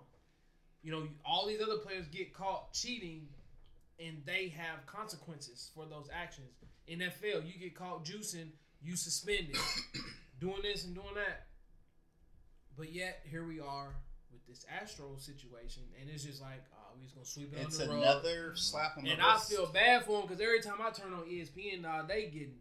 you know, all these other players get caught cheating and they have consequences for those actions. NFL, you get caught juicing, you suspended, doing this and doing that. But yet, here we are with this Astro situation, and it's just like, we just gonna sweep it It's under the rug. another slap on the And I feel bad for him because every time I turn on ESPN, dog, they getting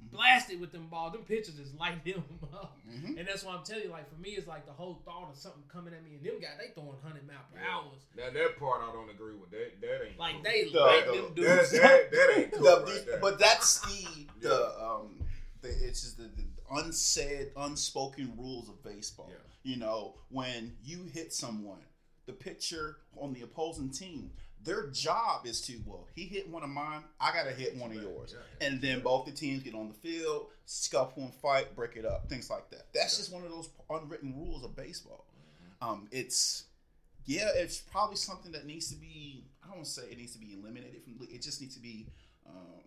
Mm-hmm. blasted with them balls. Them pitchers is lighting them up. Mhm. And that's why I'm telling you, like, for me, it's like the whole thought of something coming at me. And them guys, they throwing 100 mile per Yeah. hours. Now that part I don't agree with. That that ain't Like, cool. they The- light the- them that, dudes. that, that ain't cool The- right there. but that's the the um the, it's just the, the unsaid unspoken rules of baseball Yeah. you know when you hit someone the pitcher on the opposing team their job is to well he hit one of mine i gotta hit one of yours and then both the teams get on the field scuffle and fight break it up things like that that's just one of those unwritten rules of baseball um it's yeah, it's probably something that needs to be. I don't want to say it needs to be eliminated from. It just needs to be um,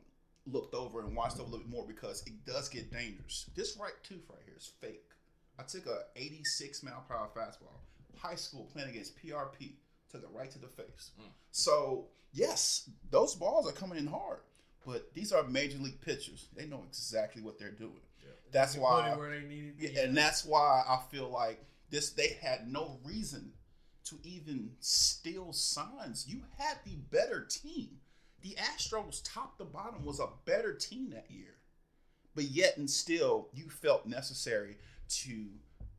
looked over and watched over a little bit more because it does get dangerous. This right tooth right here is fake. I took a 86 mile per hour fastball, high school playing against PRP. Took it right to the face. Mm. So yes, those balls are coming in hard, but these are major league pitchers. They know exactly what they're doing. Yeah. That's They why. where they needed Yeah, and that's why I feel like this. They had no reason to even steal signs. You had the better team. The Astros, top to bottom, was a better team that year, but yet and still, you felt necessary to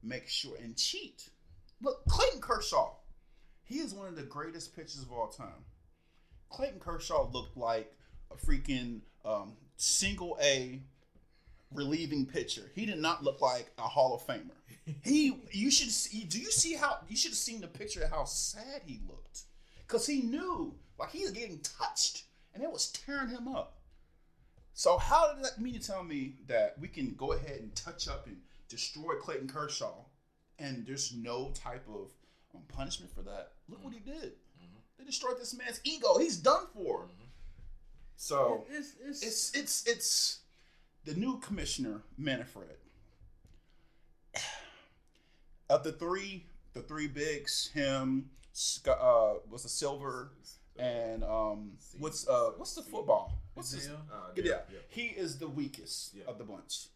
make sure and cheat. Look, Clayton Kershaw, he is one of the greatest pitchers of all time. Clayton Kershaw looked like a freaking um, single A relieving pitcher. He did not look like a Hall of Famer. He, you should see. Do you see how you should have seen the picture of how sad he looked? Because he knew, like he was getting touched, and it was tearing him up. So how did that mean to tell me that we can go ahead and touch up and destroy Clayton Kershaw, and there's no type of um, punishment for that? Look what he did. They destroyed this man's ego. He's done for. So It's, it's, it's it's it's the new commissioner Manfred. Of the three, the three bigs, him, uh, was the silver, and um, what's uh, what's the football? What's his? Uh, Yeah, yeah, yeah. he is the weakest Yeah. of the bunch,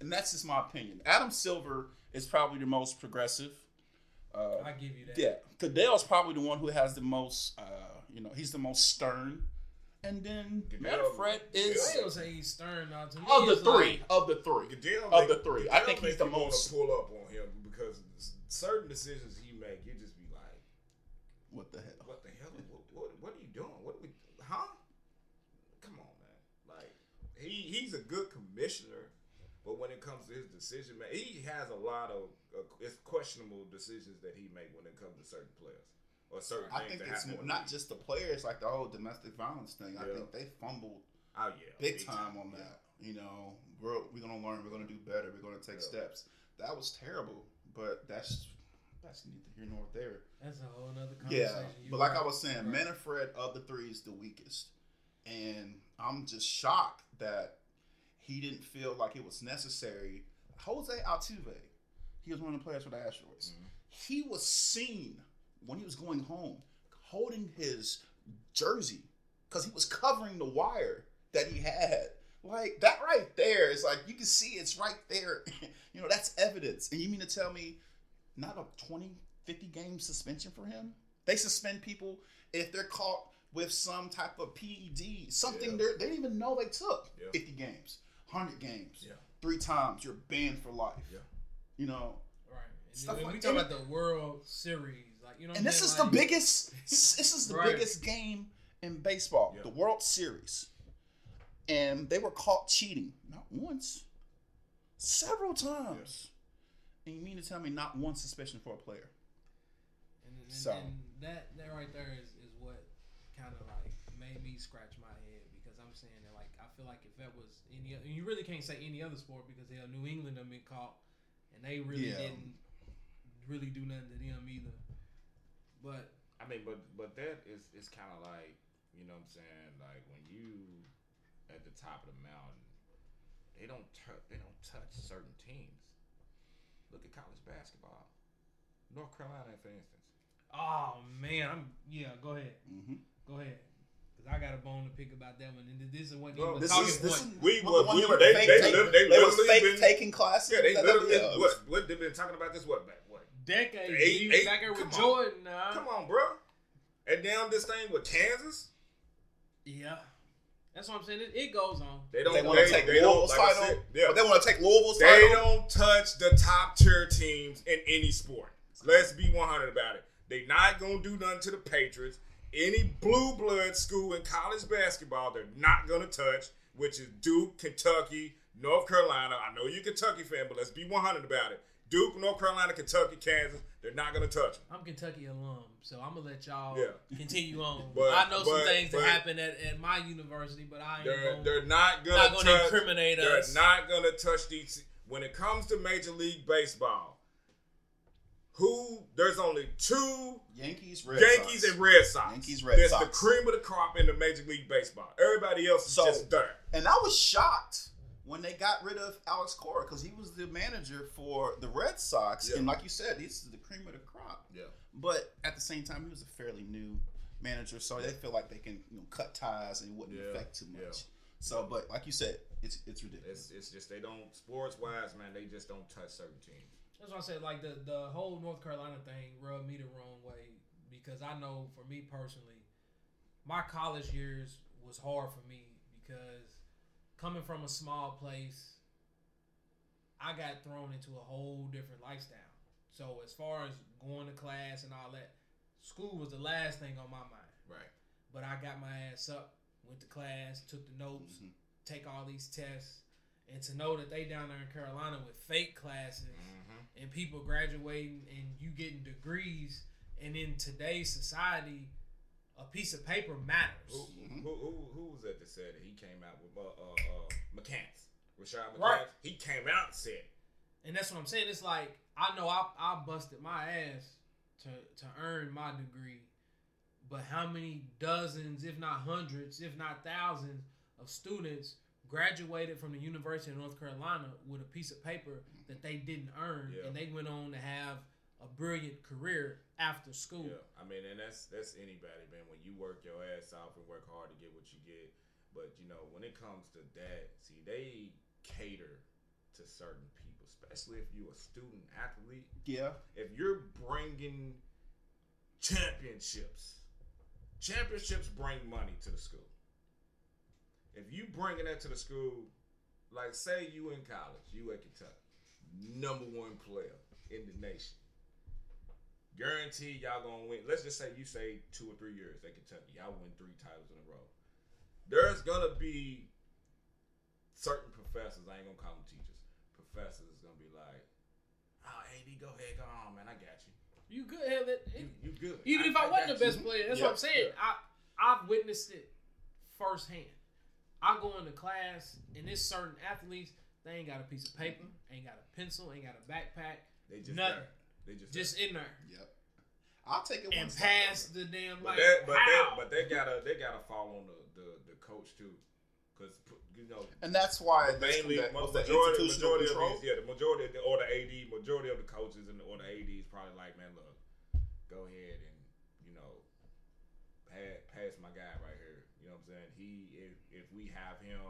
and that's just my opinion. Adam Silver is probably the most progressive. Uh, I give you that. yeah, Goodell's probably the one who has the most. Uh, you know, he's the most stern, and then Goodell- Manfred I is ain't gonna say he's stern now. To me, of the three. like- of the three. Goodell Of make- the three, I think he's the you wanna most- pull up on him because certain decisions he make, you just be like, What the hell? "What the hell? What, what, what are you doing? What are we? Huh? Come on, man! Like he he's a good commissioner, but when it comes to his decision, man, he has a lot of uh, it's questionable decisions that he make when it comes to certain players or certain I things think that it's happen more, not just the players, like the whole domestic violence thing. I think they fumbled oh yeah, big time on Yeah. that. You know, we're we're gonna learn, we're gonna do better, we're gonna take Yeah. steps. That was terrible, but that's that's neither here nor there. That's a whole nother Yeah, conversation. You but like right. I was saying, Right. Manfred of the three is the weakest, and I'm just shocked that he didn't feel like it was necessary. Jose Altuve, he was one of the players for the Astros. Mhm. He was seen when he was going home holding his jersey because he was covering the wire that he had. Like that right there is like you can see it's right there. you know, that's evidence. And you mean to tell me not a 20, 50 game suspension for him? They suspend people if they're caught with some type of PED, something Yeah. they didn't even know they took. Yeah. 50 games, 100 games, Yeah. three times, you're banned for life. Yeah. You know, Right. And Stuff then like we talk that. about the World Series, like you know. and this saying? is the biggest this is the Right. biggest game in baseball Yeah. the world series and they were caught cheating not once several times and you mean to tell me not one suspicion for a player And, and, So. and that that right there is, is what kind of like made me scratch my head because I'm saying that like I feel like if that was any oth- you really can't say any other sport because hell New England have been caught and they really Yeah. didn't really do nothing to them either. But I mean, but but that is is kind of like you know what I'm saying. Like when you at the top of the mountain, they don't tou- they don't touch certain teams. Look at college basketball, North Carolina, for instance. oh man, I'm yeah. Go ahead, mm-hmm. go ahead. Cause I got a bone to pick about that one, and this is what Well, even a this talking is this is We were- one we they were- were they- fake they taking- lit- they they was literally fake been- taking classes Yeah, they Yeah, literally yeah, it was- what what they've been talking about this what back what Decades, Eight- he was eight- back there with come on. Jordan. Nah. Come on, bro. And down this thing with Kansas, Yeah, that's what I'm saying. It, it goes on. they don't. they They, want to take they don't. Louisville's Like title said, yeah, but they want to take Louisville's they title don't touch the top tier teams in any sport. Let's be 100 about it. They not gonna do nothing to the Patriots. Any blue blood school in college basketball, they're not gonna touch, which is Duke, Kentucky, North Carolina. I know you're a Kentucky fan, but let's be 100 about it. Duke, North Carolina, Kentucky, Kansas, they're not gonna touch them. I'm Kentucky alum, so I'm gonna let y'all Yeah. continue on. But- I know some things but- that happen at, at my university, but I ain't They're gonna, they're not gonna, not gonna touch. They're not gonna touch these. When it comes to Major League Baseball, who there's only two Yankees Red Yankees Sox. and Red Sox. Yankees, Red That's Sox. the cream of the crop in the Major League Baseball. Everybody else is So- just dirt. And I was shocked when they got rid of Alex Cora because he was the manager for the Red Sox. Yeah. And like you said, this is the cream of the crop. Yeah. But at the same time, he was a fairly new manager, so they feel like they can you know cut ties and it wouldn't Yeah, affect too much. yeah. So, but like you said, it's it's ridiculous. It's it's just they don't sports wise, man. They just don't touch certain teams. That's why I said. Like the the whole North Carolina thing rubbed me the wrong way because I know for me personally, my college years was hard for me because coming from a small place, I got thrown into a whole different lifestyle. So as far as going to class and all that, school was the last thing on my mind. Right. But I got my ass up, went to class, took the notes, Mhm. take all these tests, and to know that they down there in Carolina with fake classes Mm-hmm. And people graduating and you getting degrees, and in today's society, a piece of paper matters. Who, Mhm. who, who, who was that that said it? He came out with uh, uh, uh McCants. Rashad McCants. Right. He came out and said. And that's what I'm saying. It's like I know I I busted my ass to to earn my degree, but how many dozens, if not hundreds, if not thousands of students graduated from the University of North Carolina with a piece of paper that they didn't earn, Yeah. and they went on to have a brilliant career after school. Yeah, I mean, and that's that's anybody, man. When you work your ass off and work hard to get what you get, but you know, when it comes to that, see, they cater to certain people, especially if you're a student athlete. Yeah. If you're bringing championships, championships bring money to the school. If you bringing that to the school, like say you in college, you at Kentucky, number one player in the nation guarantee y'all gonna win. Let's just say you say two or three years at Kentucky, y'all win three titles in a row. There's gonna be certain professors, I ain't gonna call them teachers. Professors is gonna be like, "Oh, AD, go ahead, go on, man. I got you. You good? Hell, it, You, you good." even if I, wasn't got the you. best player, that's Yeah, what I'm saying. I I've witnessed it firsthand. I go into class and there's certain athletes they ain't got a piece of paper, ain't got a pencil, ain't got a backpack, They just Nothing. there. They just just in there Yep. I'll take it one and step pass further. the damn But like that, but how? that, but they gotta, they gotta fall on the the, the coach too, because you know And that's why mainly that, most the majority, majority control. of these, yeah, the majority of the, or the AD, majority of the coaches and the, or the ADs probably like, man, look, go ahead and you know, pass, pass my guy right here. You know what I'm saying? He, if if we have him,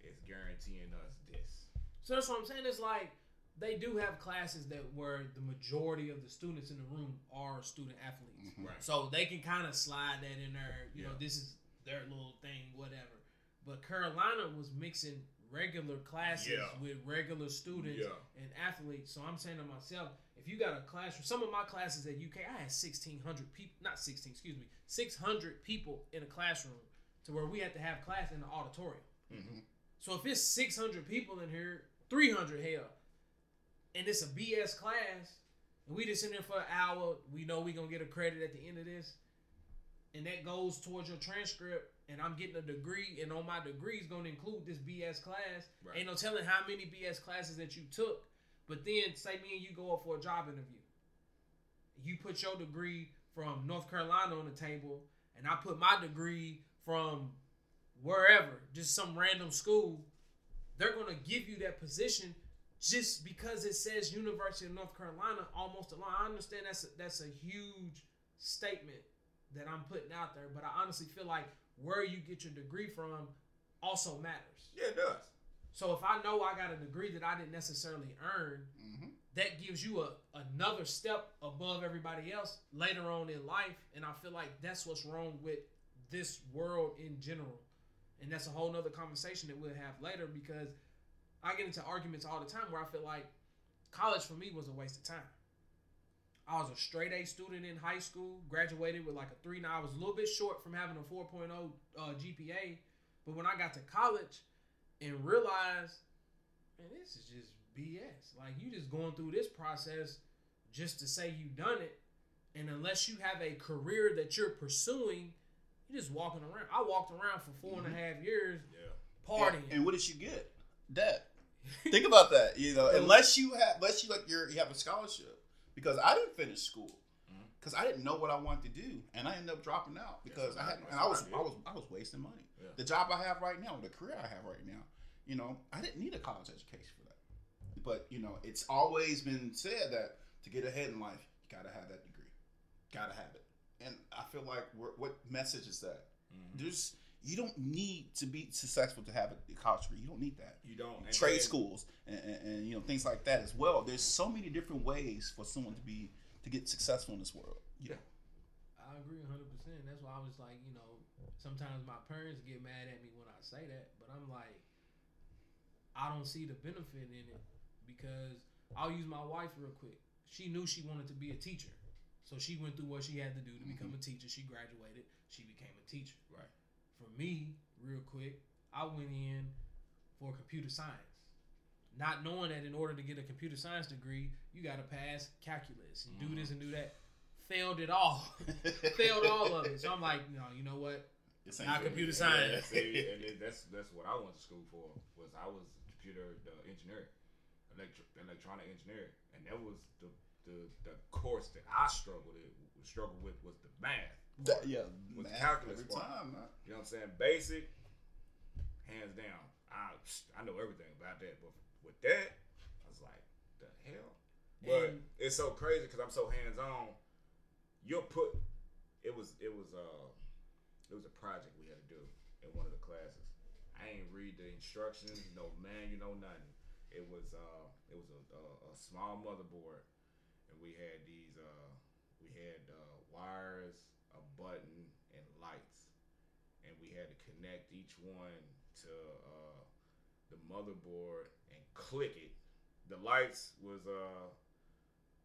it's guaranteeing us this. So that's what I'm saying. It's like they do have classes that where the majority of the students in the room are student athletes. Mhm. Right. So they can kind of slide that in there. You know, this is their little thing, whatever. But Carolina was mixing regular classes Yeah. with regular students Yeah. and athletes. So I'm saying to myself, if you got a classroom, some of my classes at UK, I had 1,600 people, not 16, excuse me, 600 people in a classroom to where we had to have class in the auditorium. Mhm. So if it's 600 people in here, 300 hell, and it's a BS class, and we just in there for an hour, we know we're gonna get a credit at the end of this, and that goes towards your transcript, and I'm getting a degree, and on my degree is gonna include this BS class. Right. Ain't no telling how many BS classes that you took, but then say me and you go up for a job interview. You put your degree from North Carolina on the table, and I put my degree from wherever, just some random school, they're gonna give you that position just because it says University of North Carolina almost a line. I understand that's a, that's a huge statement that I'm putting out there, but I honestly feel like where you get your degree from also matters. Yeah, it does. So if I know I got a degree that I didn't necessarily earn, Mhm. that gives you a another step above everybody else later on in life and i feel like that's what's wrong with this world in general. And that's a whole nother conversation that we'll have later because i get into arguments all the time where i feel like college for me was a waste of time. I was a straight a student in high school graduated with like a 3 now i was a little bit short from having a 4.0 uh, gpa but when i got to college and realized man, this is just BS. Like you just going through this process just to say you done it, and unless you have a career that you're pursuing, you're just walking around. I walked around for four and a half years Yeah. partying. And, and what did you get? Debt. Think about that. You know, unless you have, unless you like you're, you have a scholarship. Because I didn't finish school. Because I didn't know what I wanted to do, and I ended up dropping out because Yeah, I had, and I was, I I was, I was wasting money. Yeah. The job I have right now, the career I have right now, you know, I didn't need a college education for that. But you know, it's always been said that to get ahead in life, you gotta have that degree, gotta have it. And I feel like we're, what message is that? Mhm. There's you don't need to be successful to have a college degree. You don't need that. You don't and Trade then- schools and, and, and you know things like that as well. There's so many different ways for someone to be to get successful in this world. Yeah. I agree 100. percent That's why I was like, you know, sometimes my parents get mad at me when I say that, but I'm like, I don't see the benefit in it because I'll use my wife real quick. She knew she wanted to be a teacher, so she went through what she had to do to become a teacher. She graduated. She became a teacher. Right. For me, real quick, I went in for computer science, not knowing that in order to get a computer science degree, you got to pass calculus and do this and do that. Failed it all. Failed all of it. So I'm like, no, you know what? Ain't Not computer Yeah, science. and that's that's what I went to school for. Was I was computer uh, engineer, electro, electronic engineer, and that was the, the the course that I struggled with. Struggled with was the math. That- yeah, With math calculus every part. time. man. You know what I'm saying? Basic, hands down. I I know everything about that, but with that, I was like, the hell. But And- it's so crazy because I'm so hands on. You'll put it was it was uh it was a project we had to do in one of the classes. I ain't read the instructions, no man, you know nothing. It was uh it was a, a, a small motherboard, and we had these uh we had uh, wires, a button, and lights, and we had to connect each one to uh the motherboard and click it. The lights was uh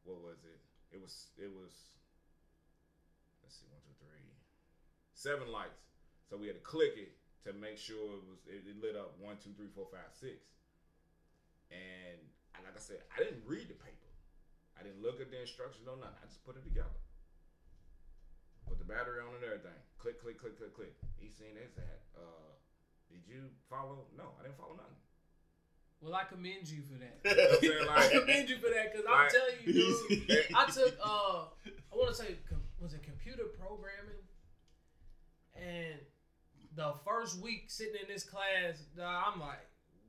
what was it? It was it was let's see one two three seven lights. So we had to click it to make sure it was it, it lit up one, two, three, four, five, six. And and like I said, I didn't read the paper. I didn't look at the instructions or nothing. I just put it together. Put the battery on and everything. Click, click, click, click, click. He seen this at uh did you follow? No, I didn't follow nothing. Well, I commend you for that. You know what I'm saying? I Like, commend you for that because I'm Like- telling you, dude. I took uh, I want to say com- was it computer programming, and the first week sitting in this class, I'm like,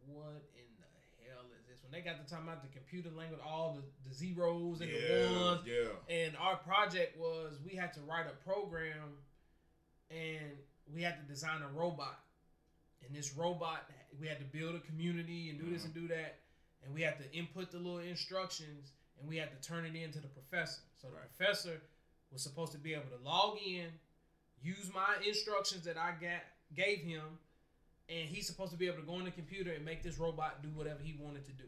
what in the hell is this? When they got to talking about the computer language, all the, the zeros and the ones, yeah. and our project was we had to write a program, and we had to design a robot, and this robot we had to build a community and do this and mm-hmm. do that, and we had to input the little instructions, and we had to turn it in to the professor. So the Right. professor was supposed to be able to log in, use my instructions that I got gave him, and he's supposed to be able to go on the computer and make this robot do whatever he wanted to do.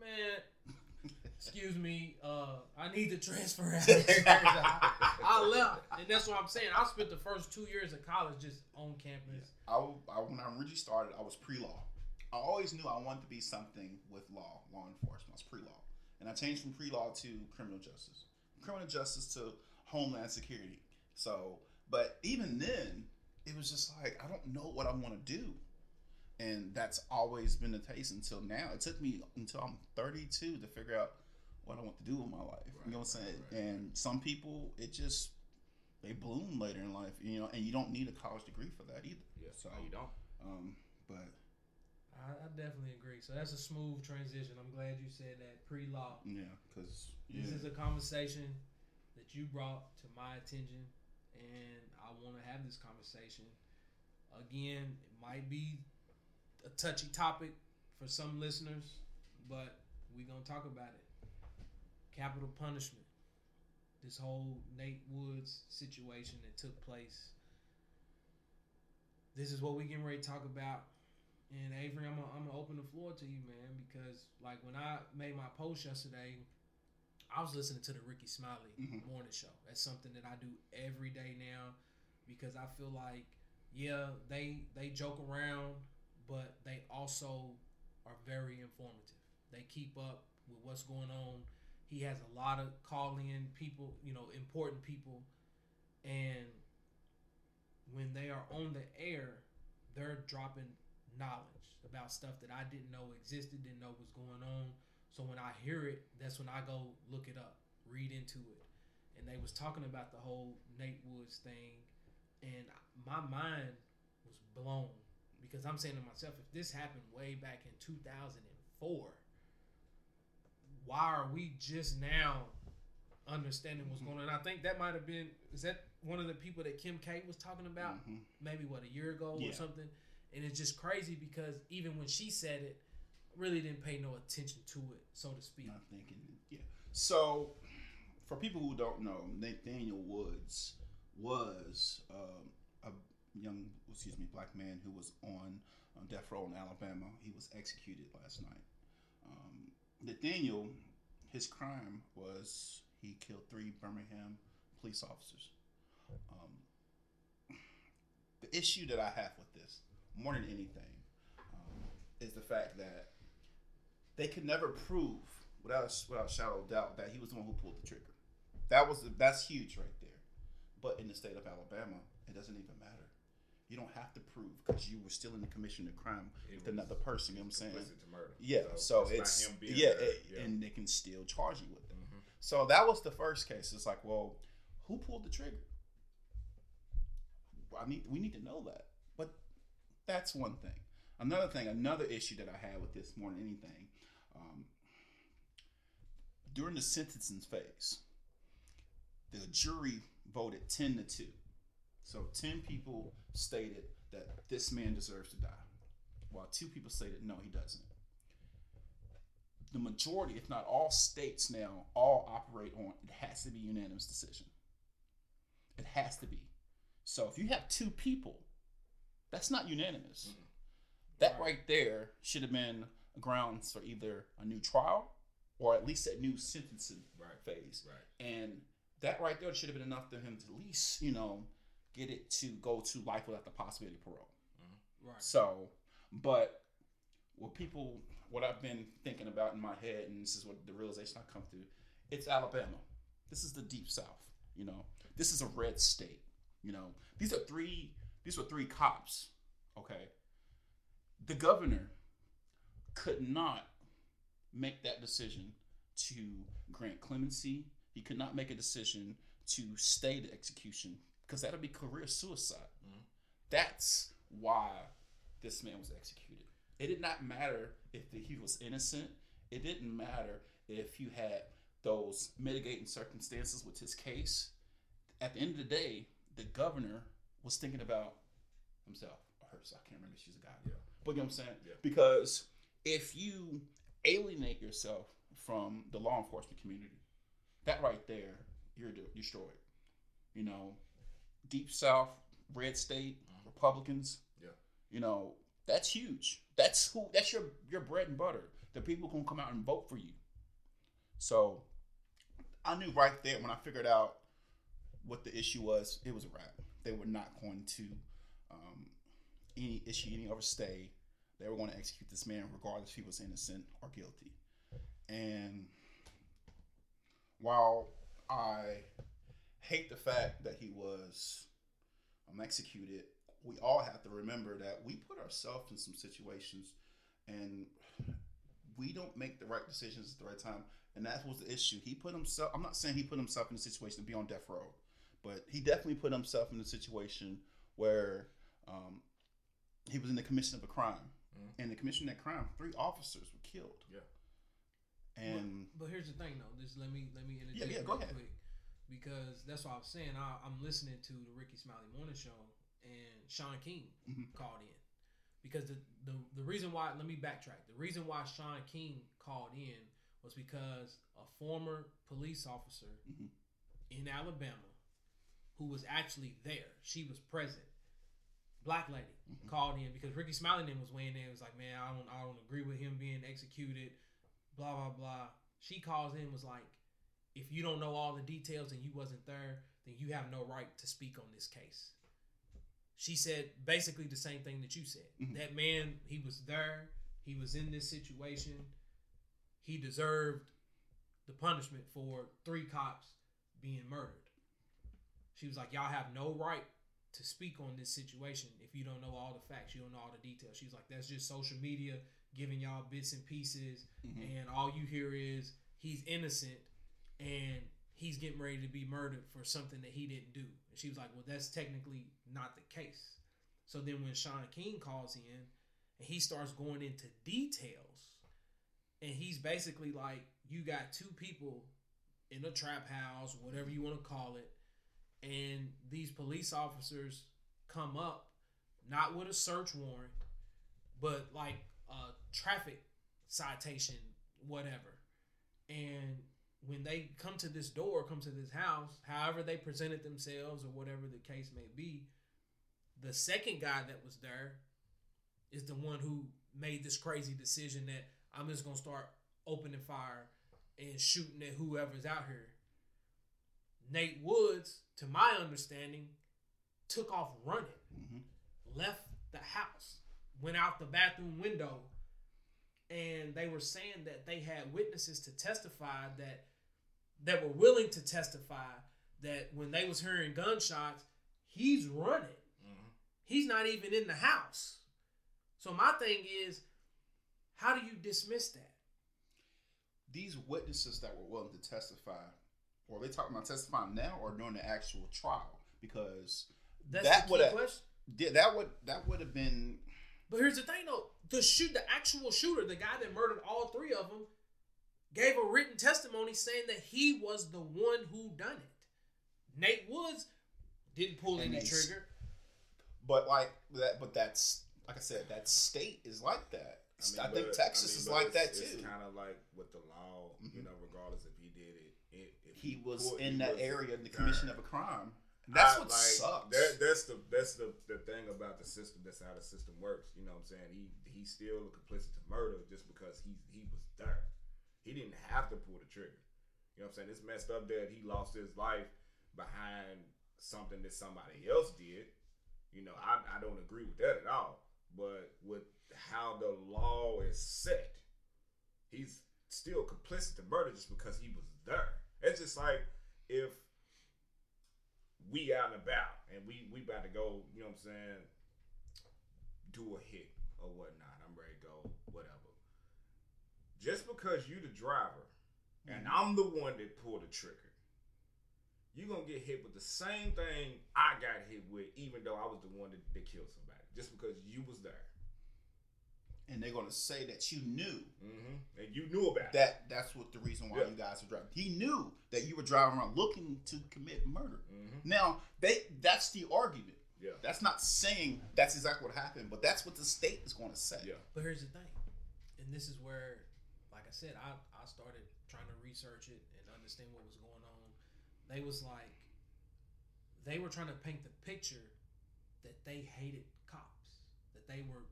Man, excuse me, uh, I need to transfer out. I, left, and that's what I'm saying. I spent the first two years of college just on campus. I, I, when I originally started, I was pre-law. I always knew I wanted to be something with law, law enforcement. I was pre-law, and I changed from pre-law to criminal justice, criminal justice to homeland security. So, but even then, it was just like I don't know what I want to do, and that's always been the case until now. It took me until I'm 32 to figure out what I want to do with my life. you know what I'm saying? right, right. And some people, it just they bloom later in life, you know, and you don't need a college degree for that either. Yeah, So, so you don't. um, but I, I definitely agree. So that's a smooth transition. I'm glad you said that pre-law. yeah, because yeah, This is a conversation that you brought to my attention, and I want to have this conversation. Again, it might be a touchy topic for some listeners, but we're gonna talk about it. Capital punishment. This whole Nate Woods situation that took place. This is what we getting ready to talk about. And Avery, I'm gonna, I'm gonna open the floor to you, man, because like when I made my post yesterday, I was listening to the Rickey Smiley Mhm. morning show. That's something that I do every day now because I feel like yeah, they they joke around, but they also are very informative. They keep up with what's going on. He has a lot of call in people, you know, important people, and when they are on the air, they're dropping knowledge about stuff that I didn't know existed, didn't know was going on. So when I hear it, that's when I go look it up, read into it. And they was talking about the whole Nate Woods thing, and my mind was blown because I'm saying to myself, if this happened way back in 2004, why are we just now understanding what's going on? I think that might have been is that one of the people that Kim K was talking about Mhm. maybe what a year ago Yeah. or something, and it's just crazy because even when she said it, really didn't pay no attention to it, so to speak. not thinking. Yeah. So, for people who don't know, Nathaniel Woods was um, a young, excuse me, black man who was on uh, death row in Alabama. He was executed last night. Um, Nathaniel, his crime was he killed three Birmingham police officers. Um, the issue that I have with this, more than anything, um, is the fact that they could never prove without without shadow of doubt that he was the one who pulled the trigger. That was the, that's huge right there. But in the state of Alabama, it doesn't even matter. You don't have to prove because you were still in the commission of crime It with another person. You know what I'm saying? Complicit to murder. Yeah. So, not it's yeah, it- yeah. and they can still charge you with it. Mhm. So that was the first case. It's like, well, who pulled the trigger? I need we need to know that. But that's one thing. Another thing, another issue that I had with this more than anything, um, during the sentencing phase, the jury voted ten to two. So ten people stated that this man deserves to die, while two people stated no, he doesn't the majority, if not all states now, all operate on it has to be unanimous decision. It has to be. So if you have two people, that's not unanimous. Mm-hmm. That right there should have been grounds for either a new trial or at least a new sentencing Right. phase. Right. And that right there should have been enough for him to at least, you know, get it to go to life without the possibility of parole. Mm-hmm. Right. So, but what people, what I've been thinking about in my head, and this is what the realization I come to, it's Alabama. This is the deep South. You know, this is a red state. You know, these are three. These were three cops. Okay. The governor could not make that decision to grant clemency. He could not make a decision to stay the execution because that'll be career suicide. That's why this man was executed. It did not matter if he was innocent. It didn't matter if you had those mitigating circumstances with his case. At the end of the day, the governor was thinking about himself or herself. I can't remember she's a guy. Yeah. But you know what I'm saying? Yeah. Because if you alienate yourself from the law enforcement community, that right there, you're destroyed. You know, deep South, red state, Republicans. Yeah. You know, that's huge. That's who. That's your your bread and butter. The people gonna come out and vote for you. So, I knew right there when I figured out what the issue was. It was a wrap. They were not going to um, any issue any overstay. They were going to execute this man regardless if he was innocent or guilty. And while I hate the fact that he was um, executed, we all have to remember that we put ourselves in some situations and we don't make the right decisions at the right time. And that was the issue. He put himself, I'm not saying he put himself in a situation to be on death row, but he definitely put himself in a situation where um, he was in the commission of a crime. Mhm. And the commission of that crime, three officers were killed. Yeah. And but, but here's the thing though. Just let me let me interject Yeah, yeah, go real ahead. quick because that's what I was saying. I, I'm listening to the Rickey Smiley Morning Show and Shaun King Mhm. called in because the, the the reason why let me backtrack. The reason why Shaun King called in was because a former police officer Mhm. in Alabama who was actually there. She was present. Black lady Mhm. called in because Rickey Smiley then was weighing in. It was like, man, I don't, I don't agree with him being executed. Blah blah blah. She calls in was like, if you don't know all the details and you wasn't there, then you have no right to speak on this case. She said basically the same thing that you said. Mhm. That man, he was there. He was in this situation. He deserved the punishment for three cops being murdered. She was like, Y'all have no right to speak on this situation if you don't know all the facts, you don't know all the details. She was like, That's just social media giving y'all bits and pieces, Mhm. and all you hear is he's innocent and he's getting ready to be murdered for something that he didn't do. And she was like, Well, that's technically not the case. So then when Shaun King calls in and he starts going into details, and he's basically like, You got two people in a trap house, whatever you want to call it, and these police officers come up not with a search warrant, but like a traffic citation, whatever. And when they come to this door, come to this house, however they presented themselves or whatever the case may be, the second guy that was there is the one who made this crazy decision that I'm just gonna start opening fire and shooting at whoever's out here. Nate Woods, to my understanding, took off running, Mhm. left the house, went out the bathroom window, and they were saying that they had witnesses to testify that that were willing to testify that when they was hearing gunshots, he's running. Mhm. He's not even in the house. So my thing is, how do you dismiss that? these witnesses that were willing to testify, or are they talking about testifying now or during the actual trial? Because That's That the would have- question. yeah, that would that would have been But here's the thing, though: the shoot, the actual shooter, the guy that murdered all three of them, gave a written testimony saying that he was the one who done it. Nate Woods didn't pull And any they trigger. But like that, but that's like I said, that state is like that. I, think but- Texas I mean, is like that too. It's kind of like with the law, you Mhm. know, regardless if he did it, it if he was pulled- in he that was area in the there. commission of a crime. That's I- what like, sucks. That, that's the that's the, the thing about the system. That's how the system works. You know what I'm saying? He he's still complicit to murder just because he he was there. He didn't have to pull the trigger. You know what I'm saying? It's messed up that he lost his life behind something that somebody else did. You know, I, I don't agree with that at all. But with how the law is set, he's still complicit to murder just because he was there. It's just like if we out and about and we we about to go, you know what I'm saying, do a hit or whatnot. Just because you the driver and I'm the one that pulled the trigger, you're gonna get hit with the same thing I got hit with, even though I was the one that, that killed somebody. Just because you was there. And they're gonna say that you knew Mm-hmm. And you knew about it. that that's what the reason why Yeah. you guys were driving. He knew that you were driving around looking to commit murder. Mhm. Now they that's the argument. Yeah. That's not saying that's exactly what happened, but that's what the state is going to say. Yeah. But here's the thing, and this is where, like I said, I, I started trying to research it and understand what was going on. They was like, they were trying to paint the picture that they hated cops, that they were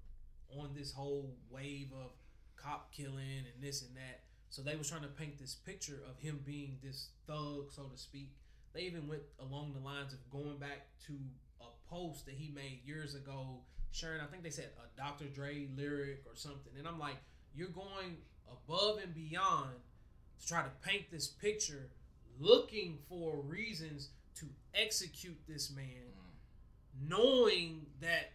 on this whole wave of cop killing and this and that. So they was trying to paint this picture of him being this thug, so to speak. They even went along the lines of going back to a post that he made years ago, sharing. I think they said a Dr. Dre lyric or something. And I'm like, you're going above and beyond to try to paint this picture, looking for reasons to execute this man, knowing that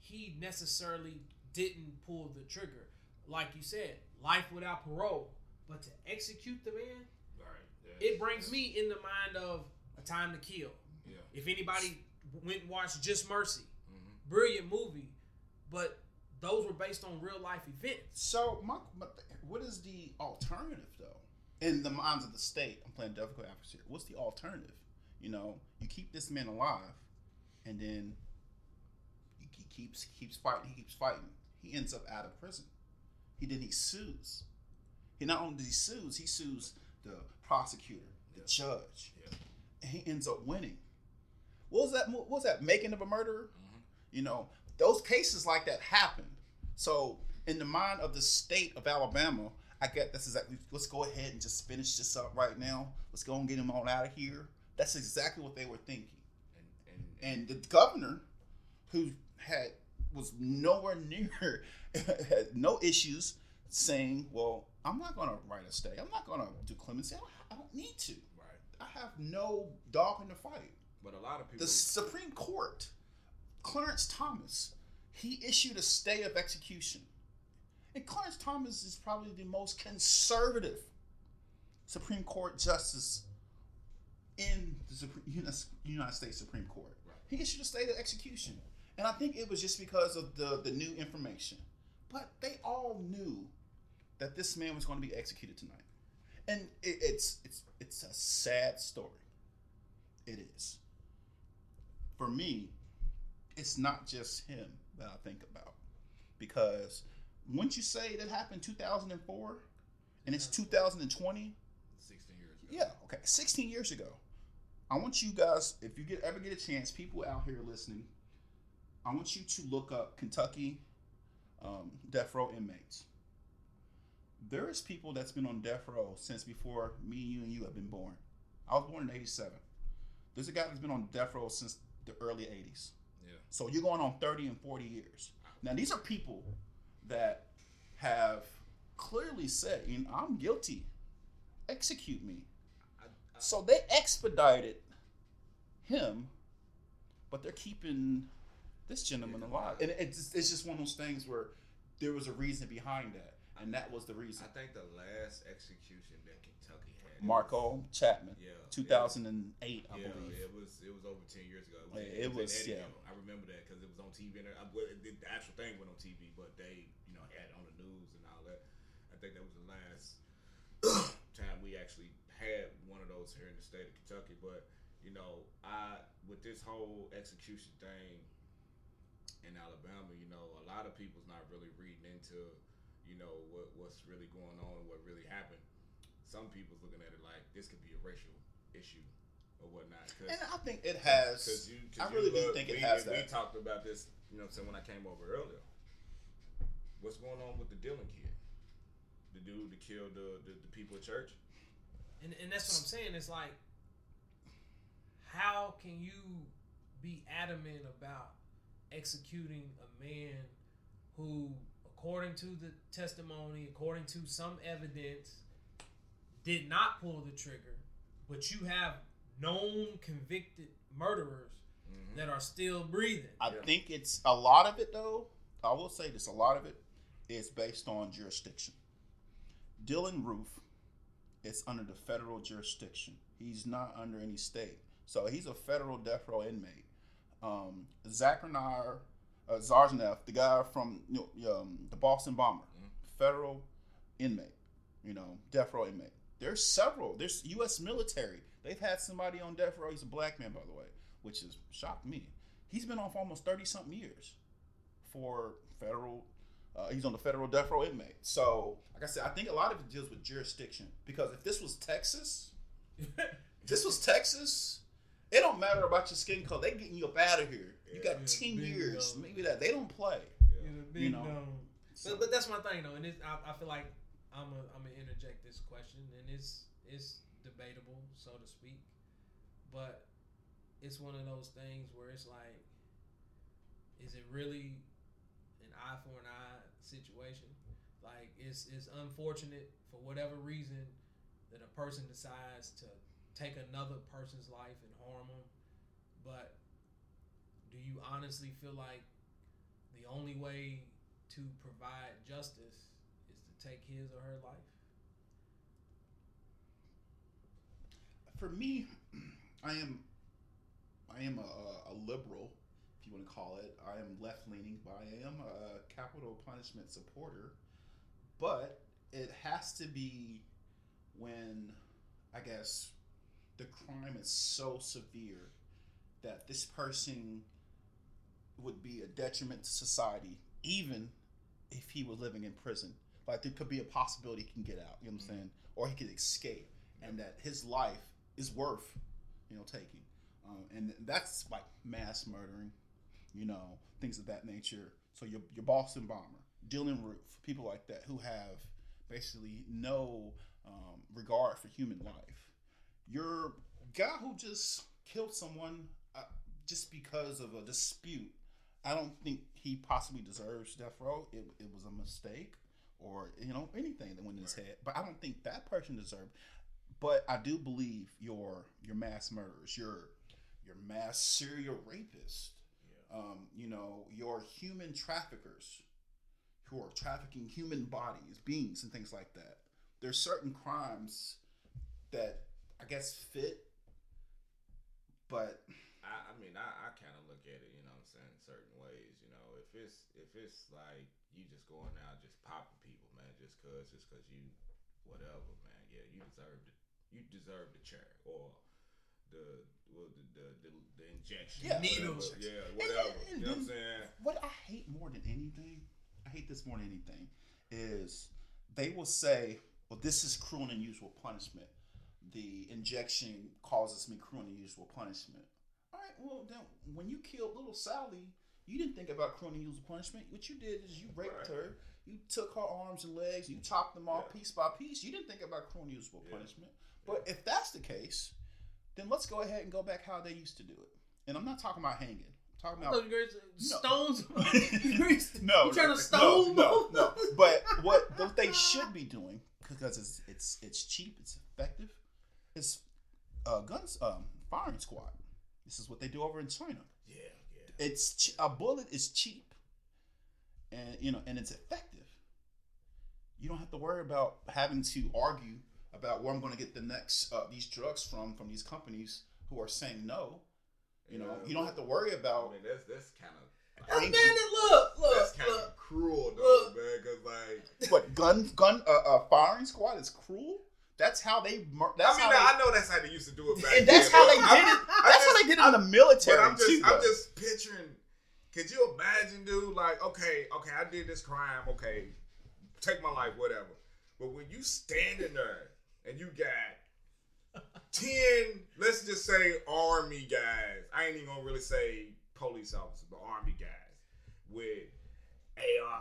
he necessarily didn't pull the trigger. Like you said, life without parole. But to execute the man, Right. it brings me in the mind of a time to kill. Yeah. If anybody went and watched Just Mercy, Mhm. brilliant movie, but those were based on real life events. So, my, my, what is the alternative, though? In the minds of the state, I'm playing difficult adversary. What's the alternative? You know, you keep this man alive, and then he, keeps keeps fighting. He keeps fighting. He ends up out of prison. He then he sues. He not only does he sues, he sues the prosecutor, the Yeah. judge, Yeah. and he ends up winning. What was that? What was that? Making of a murderer? Mhm. You know, those cases like that happen. So, in the mind of the state of Alabama, I get that's exactly. Let's go ahead and just finish this up right now. Let's go and get them all out of here. That's exactly what they were thinking. And, and, and And the governor, who had was nowhere near had no issues, saying, "Well, I'm not going to write a stay. I'm not going to do clemency. I don't, I don't need to. right. I have no dog in the fight." But a lot of people. The Supreme Court, Clarence Thomas, he issued a stay of execution. And Clarence Thomas is probably the most conservative Supreme Court justice in the United, States Supreme Court. He issued a stay of execution. And I think it was just because of the, the new information. But they all knew that this man was going to be executed tonight. And it, it's it's it's a sad story. It is. For me, it's not just him that I think about. Because once you say that happened 2004 and it's 2020, 16 years ago. yeah, okay, 16 years ago. I want you guys, if you get ever get a chance, people out here listening, I want you to look up Kentucky um, death row inmates. There is people that's been on death row since before me, you, and you have been born. I was born in '87. There's a guy that's been on death row since the early '80s. Yeah. So you're going on 30 and 40 years. Now these are people that have clearly said, you know, "I'm guilty. Execute me." I, I, So they expedited him, but they're keeping this gentleman alive. And it's it's just one of those things where there was a reason behind that, and that was the reason. I think the last execution that Kentucky had. it Marco Chapman, Yeah. 2008, I Yeah, believe. it was it was over ten years ago. It was, Yeah, it in was, yeah. I remember that because it was on TV and I, the actual thing went on TV, but they you know had it on the news and all that. I think that was the last time we actually had one of those here in the state of Kentucky. But you know, I with this whole execution thing in Alabama, you know, a lot of people's not really reading into you know what what's really going on and what really happened. Some people's looking at it like this could be a racial issue or whatnot. 'cause- And I think it has. Cause you, I really you do look, think it we, has we talked about this, you know, what I'm saying when I came over earlier. What's going on with the Dylann kid? The dude that killed the, the, the people at church? And, and that's what I'm saying. It's like, how can you be adamant about executing a man who, according to the testimony, according to some evidence, did not pull the trigger, but you have known convicted murderers Mhm. that are still breathing? I Yeah. think it's a lot of it though. I will say this: a lot of it is based on jurisdiction. Dylann Roof is under the federal jurisdiction. He's not under any state, so he's a federal death row inmate. Um, Zachariah uh, Tsarnaev, the guy from you know, um, the Boston bomber, federal inmate. You know, death row inmate. There's several. There's U.S. military. They've had somebody on death row. He's a black man, by the way, which has shocked me. He's been on for almost thirty something years for federal. Uh, he's on the federal death row inmate. So, like I said, I think a lot of it deals with jurisdiction. Because if this was Texas, if this was Texas, it don't matter about your skin color. They getting you up out of here. You got Yeah, ten bingo. years, maybe that. They don't play. You know, You know. dome. So- But, but that's my thing though, and it's, I, I feel like I'm a, I'm gonna interject this question, and it's it's debatable, so to speak, but it's one of those things where it's like, is it really an eye for an eye situation? Like it's it's unfortunate for whatever reason that a person decides to take another person's life and harm them, but do you honestly feel like the only way to provide justice is to take his or her life. For me, I am, I am a, a liberal, if you want to call it. I am left leaning, but I am a capital punishment supporter. But it has to be when, I guess, the crime is so severe that this person would be a detriment to society, even if he was living in prison. Like there could be a possibility he can get out. You know what I'm saying? Or he could escape, and that his life is worth, you know, taking. Um, and that's like mass murdering, you know, things of that nature. So your your Boston bomber, Dylann Roof, people like that who have basically no um, regard for human life. Your guy who just killed someone uh, just because of a dispute. I don't think he possibly deserves death row. It, it was a mistake, or you know anything that went in his head. But I don't think that person deserved. But I do believe your your mass murderers, your your mass serial rapists, um, you know, your human traffickers who are trafficking human bodies, beings, and things like that. There's certain crimes that I guess fit, but I, I mean, I, I kind of look at it, you know what I'm saying, certain ways. You know, if it's if it's like you just going out just popping people, man, just cause, just cause you, whatever, man. Yeah, you deserve the you deserve the chair or the well, the, the the the injection, Yeah. whatever. Needles. yeah, whatever. And- and you know what I'm saying? What I hate more than anything, I hate this more than anything, is they will say, "Well, this is cruel and unusual punishment. The injection causes me cruel and unusual punishment." All right, well then, when you killed little Sally, you didn't think about cruel and unusual punishment. What you did is you raped Right. her. You took her arms and legs. You chopped them off Yeah. piece by piece. You didn't think about cruel and unusual Yeah. punishment. But if that's the case, then let's go ahead and go back how they used to do it. And I'm not talking about hanging. I'm talking about thought you guys stones. no, you trying no, to stone? No, no, no. But what what they should be doing because it's it's it's cheap, it's effective, is uh, guns um, firing squad. This is what they do over in China. Yeah, yeah. It's a bullet is cheap, and you know, and it's effective. You don't have to worry about having to argue about where I'm going to get the next uh, these drugs from from these companies who are saying no. You know, Yeah. you don't have to worry about. I about. mean, that's that's kind of Oh, man, look, look, that's look, kind look. of cruel, though, look. man. Cause like. What gun gun uh, uh, firing squad is cruel. That's how they. That's I mean, how I know that's how they used to do it back and that's then, how they did it. I That's how they did it in the military But I'm just, too. I'm just picturing. Could you imagine, dude? Like, okay, okay, I did this crime. Okay, take my life, whatever. But when you standing there and you got ten, let's just say army guys. I ain't even gonna really say police officers, but army guys with AR,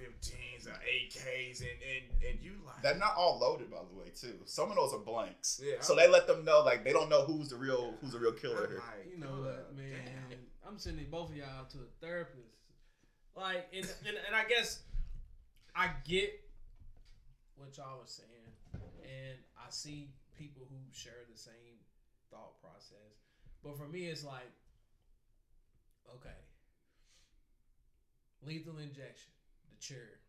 AR-15s or AKs, and and and you like They're not all loaded, by the way, too. Some of those are blanks. Yeah. So they let them know, like they don't know who's the real who's the real killer I'm here. like, You know uh, what, man? damn. I'm sending both of y'all to a therapist. Like, and, and, and I guess I get what y'all are saying, and I see people who share the same thought process. But for me, it's like, okay, lethal injection, the chair,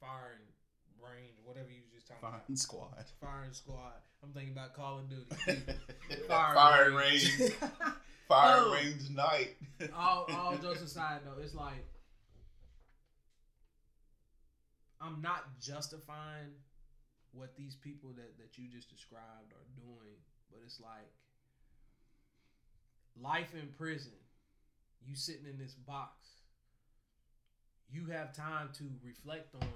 fire and range, whatever you was just talking about. Fine squad. Firing squad. I'm thinking about Call of Duty. Fire, range. Fire Oh. range night. all all jokes aside though, it's like I'm not justifying what these people that, that you just described are doing, but it's like life in prison. You sitting in this box. You have time to reflect on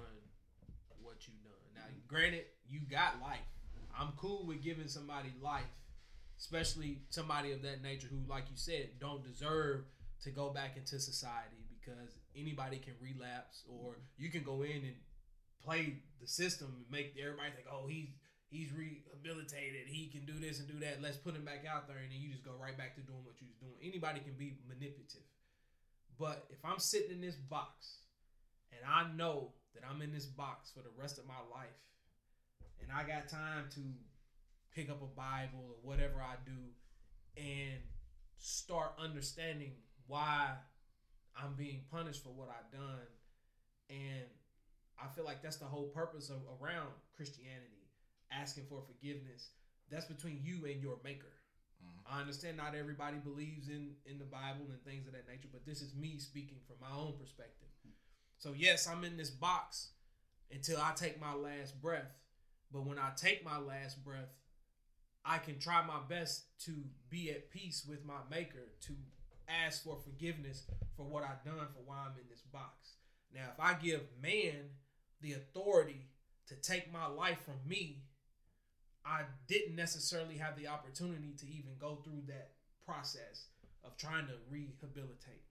what you've done. Now, granted, you got life. I'm cool with giving somebody life, especially somebody of that nature who, like you said, don't deserve to go back into society because anybody can relapse or you can go in and play the system and make everybody think, oh, he's he's rehabilitated, he can do this and do that. Let's put him back out there, and then you just go right back to doing what you was doing. Anybody can be manipulative, but if I'm sitting in this box and I know that I'm in this box for the rest of my life, and I got time to pick up a Bible or whatever I do, and start understanding why I'm being punished for what I've done, and I feel like that's the whole purpose of around Christianity, asking for forgiveness. That's between you and your maker. Mhm. I understand not everybody believes in in the Bible and things of that nature, but this is me speaking from my own perspective. So yes, I'm in this box until I take my last breath. But when I take my last breath, I can try my best to be at peace with my maker, to ask for forgiveness for what I've done for why I'm in this box. Now, if I give man the authority to take my life from me, I didn't necessarily have the opportunity to even go through that process of trying to rehabilitate.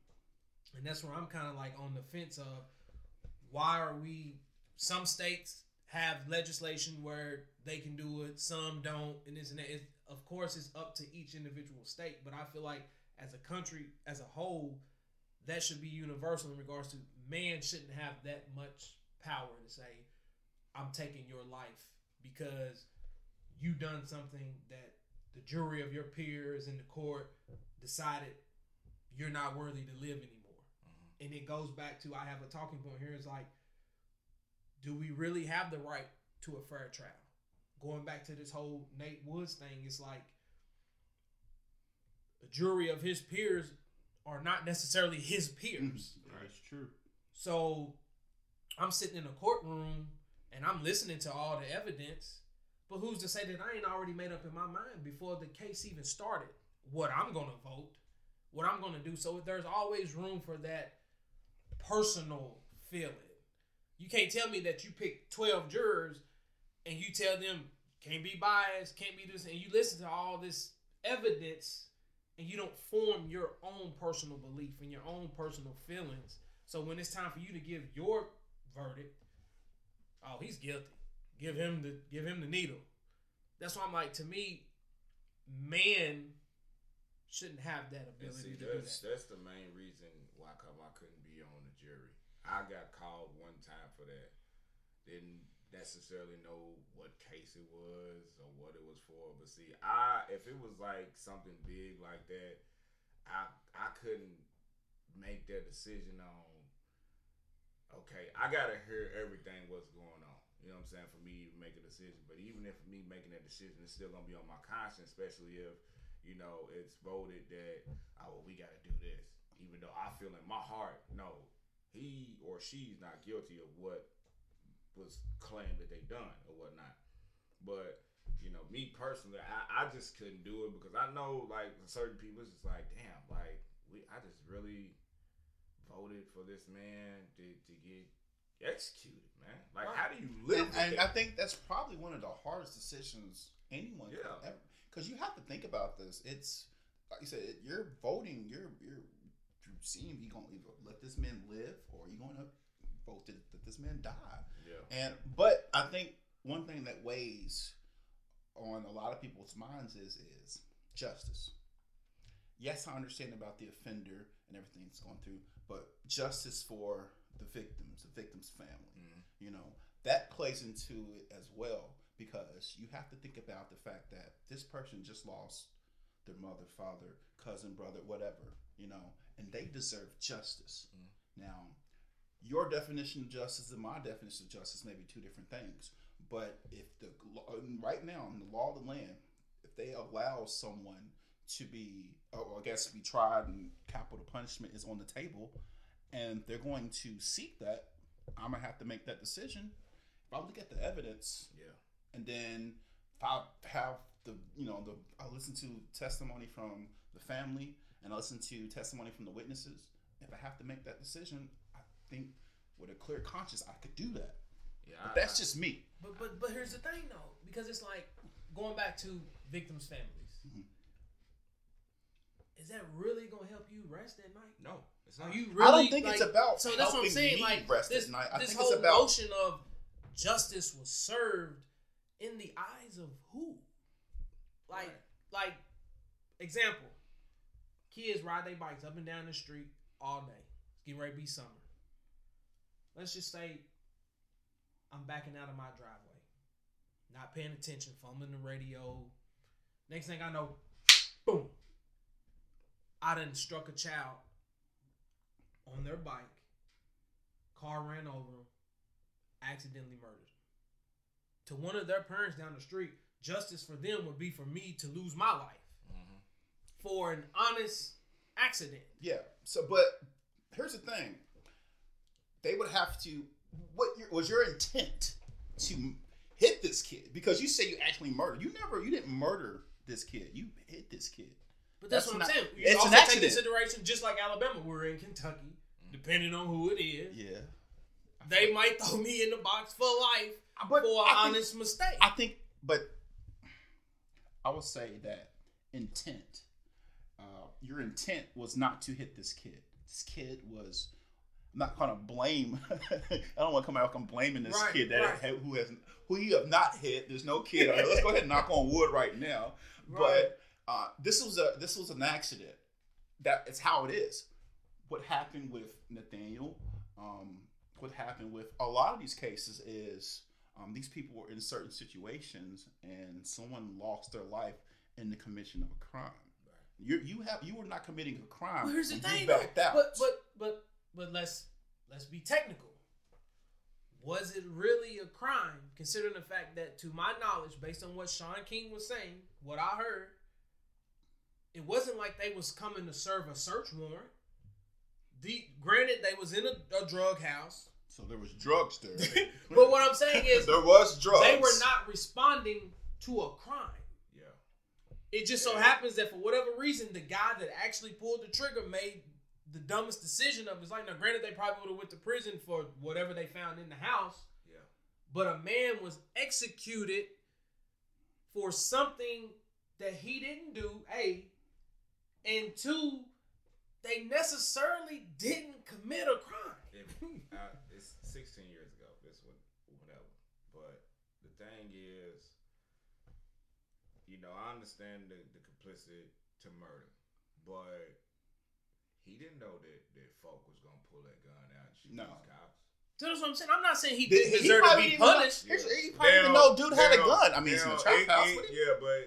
And that's where I'm kind of like on the fence of why are we some states have legislation where they can do it, some don't, and this and that. Of course, it's up to each individual state, but I feel like as a country as a whole, that should be universal in regards to man shouldn't have that much power to say, I'm taking your life because you done something that the jury of your peers in the court decided you're not worthy to live anymore. Mm-hmm. And it goes back to I have a talking point here. It's like, do we really have the right to a fair trial? Going back to this whole Nate Woods thing, it's like a jury of his peers are not necessarily his peers. Mm-hmm. That's true. So I'm sitting in a courtroom and I'm listening to all the evidence, but who's to say that I ain't already made up in my mind before the case even started what I'm gonna vote, what I'm gonna do. So there's always room for that personal feeling. You can't tell me that you pick 12 jurors and you tell them can't be biased, can't be this, and you listen to all this evidence and you don't form your own personal belief and your own personal feelings. So when it's time for you to give your verdict, oh, he's guilty. Give him the give him the needle. That's why I'm like, to me, man shouldn't have that ability see, to do that's, that. that's the main reason why come I couldn't be on the jury. I got called one time for that. Didn't necessarily know what case it was or what it was for. But see, I if it was like something big like that, I I couldn't make that decision on. Okay, I gotta hear everything what's going on. You know what I'm saying for me to make a decision. But even if me making that decision, it's still gonna be on my conscience, especially if you know it's voted that oh well, we gotta do this, even though I feel in my heart no, he or she's not guilty of what was claimed that they done or whatnot. But you know, me personally, I, I just couldn't do it because I know like certain people, it's just like, damn, like we, I just really voted for this man to, to get executed, man. Like, how do you live? And, and? I think that's probably one of the hardest decisions anyone Yeah. could ever. Because you have to think about this. It's like you said, you're voting. You're you're seeing you gonna either let this man live or you going to vote that, that this man die. Yeah. And but I think one thing that weighs on a lot of people's minds is is justice. Yes, I understand about the offender and everything that's going through, but justice for the victims, the victim's family. Mhm. You know, that plays into it as well because you have to think about the fact that this person just lost their mother, father, cousin, brother, whatever, you know, and they deserve justice. Now, your definition of justice and my definition of justice may be two different things. But if the right now in the law of the land, if they allow someone to be, or I guess be tried and capital punishment is on the table, and they're going to seek that, I'm gonna have to make that decision. If I look at the evidence, Yeah. and then if I have the you know the I listen to testimony from the family and I listen to testimony from the witnesses. If I have to make that decision, I think with a clear conscience I could do that. Yeah. But I- that's I- just me. But but but here's the thing though, because it's like going back to victims' families. Mhm. Is that really gonna help you rest at night? no. It's not. you I really? don't think it's like- about So that's what I'm helping saying. me Like rest this, at night. I this think whole it's about notion of justice was served in the eyes of who? Like, Right. like example, kids ride their bikes up and down the street all day. It's getting ready to be summer. Let's just say I'm backing out of my driveway, not paying attention, fumbling the radio. Next thing I know, boom, I done struck a child on their bike. Car ran over them, accidentally murdered. To one of their parents down the street, justice for them would be for me to lose my life Mhm. for an honest accident. yeah. So, but here's the thing: they would have to. What your, was your intent to hit this kid? Because you say you actually murdered. You never. You didn't murder this kid. You hit this kid. But that's, That's what not- I'm saying. You it's also an take accident. consideration, just like Alabama, we're in Kentucky. Depending on who it is, Yeah. they might throw me in the box for life But for an think- honest mistake. I think, but I will say that intent, uh, your intent was not to hit this kid. This kid was. I'm not gonna blame. I don't want to come out and blaming this Right, kid that right. who has who you have not hit. There's no kid. Right, let's go ahead and knock on wood right now. But uh, this was a this was an accident. That it's how it is. What happened with Nathaniel? Um, what happened with a lot of these cases is um, these people were in certain situations and someone lost their life in the commission of a crime. You you have you were not committing a crime. Well, here's the thing, you though. backed out. but but but but let's let's be technical. Was it really a crime, considering the fact that, to my knowledge, based on what Shaun King was saying, what I heard, it wasn't like they was coming to serve a search warrant. The granted, they was in a, a drug house, so there was drugs there. but what I'm saying is there was drugs. they were not responding to a crime. Yeah. It just so Yeah. happens that for whatever reason, the guy that actually pulled the trigger made the dumbest decision of his life. Now, granted, they probably would have went to prison for whatever they found in the house, Yeah. but a man was executed for something that he didn't do. A and two, they necessarily didn't commit a crime. If, uh, it's 16 years ago. This one, whatever. But the thing is, you know, I understand the, the complicit to murder, but he didn't know that that folk was gonna pull that gun out and shoot No. these cops. So that's what I'm saying. I'm not saying he Did- didn't he deserve to be didn't know- punished. Here's- He probably didn't Now- know dude had a gun. I mean, it's in a trap it- house. it- What do you- yeah, but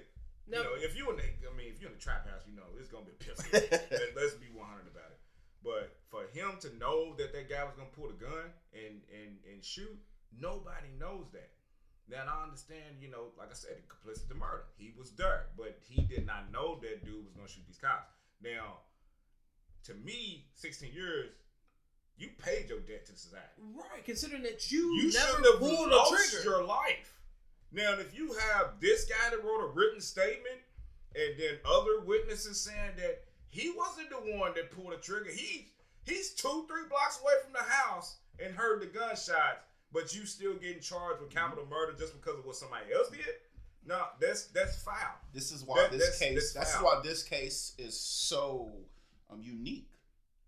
No. you know, if you in the, I mean, if you're in the trap house, you know, it's gonna be a pistol. Let, let's be 100 about it. But for him to know that that guy was gonna pull the gun and and and shoot, nobody knows that. Now I understand, you know, like I said, complicit to murder. He was there, but he did not know that dude was gonna shoot these cops. Now, to me, 16 years, you paid your debt to society. Right, considering that you, You never shouldn't have pulled a lost trigger. your life. Now, if you have this guy that wrote a written statement, and then other witnesses saying that he wasn't the one that pulled the trigger, he he's two, three blocks away from the house and heard the gunshots, but you still getting charged with capital murder just because of what somebody else did. No, that's that's foul. This is why That- this that's- case. that's That's, why this case is so um, unique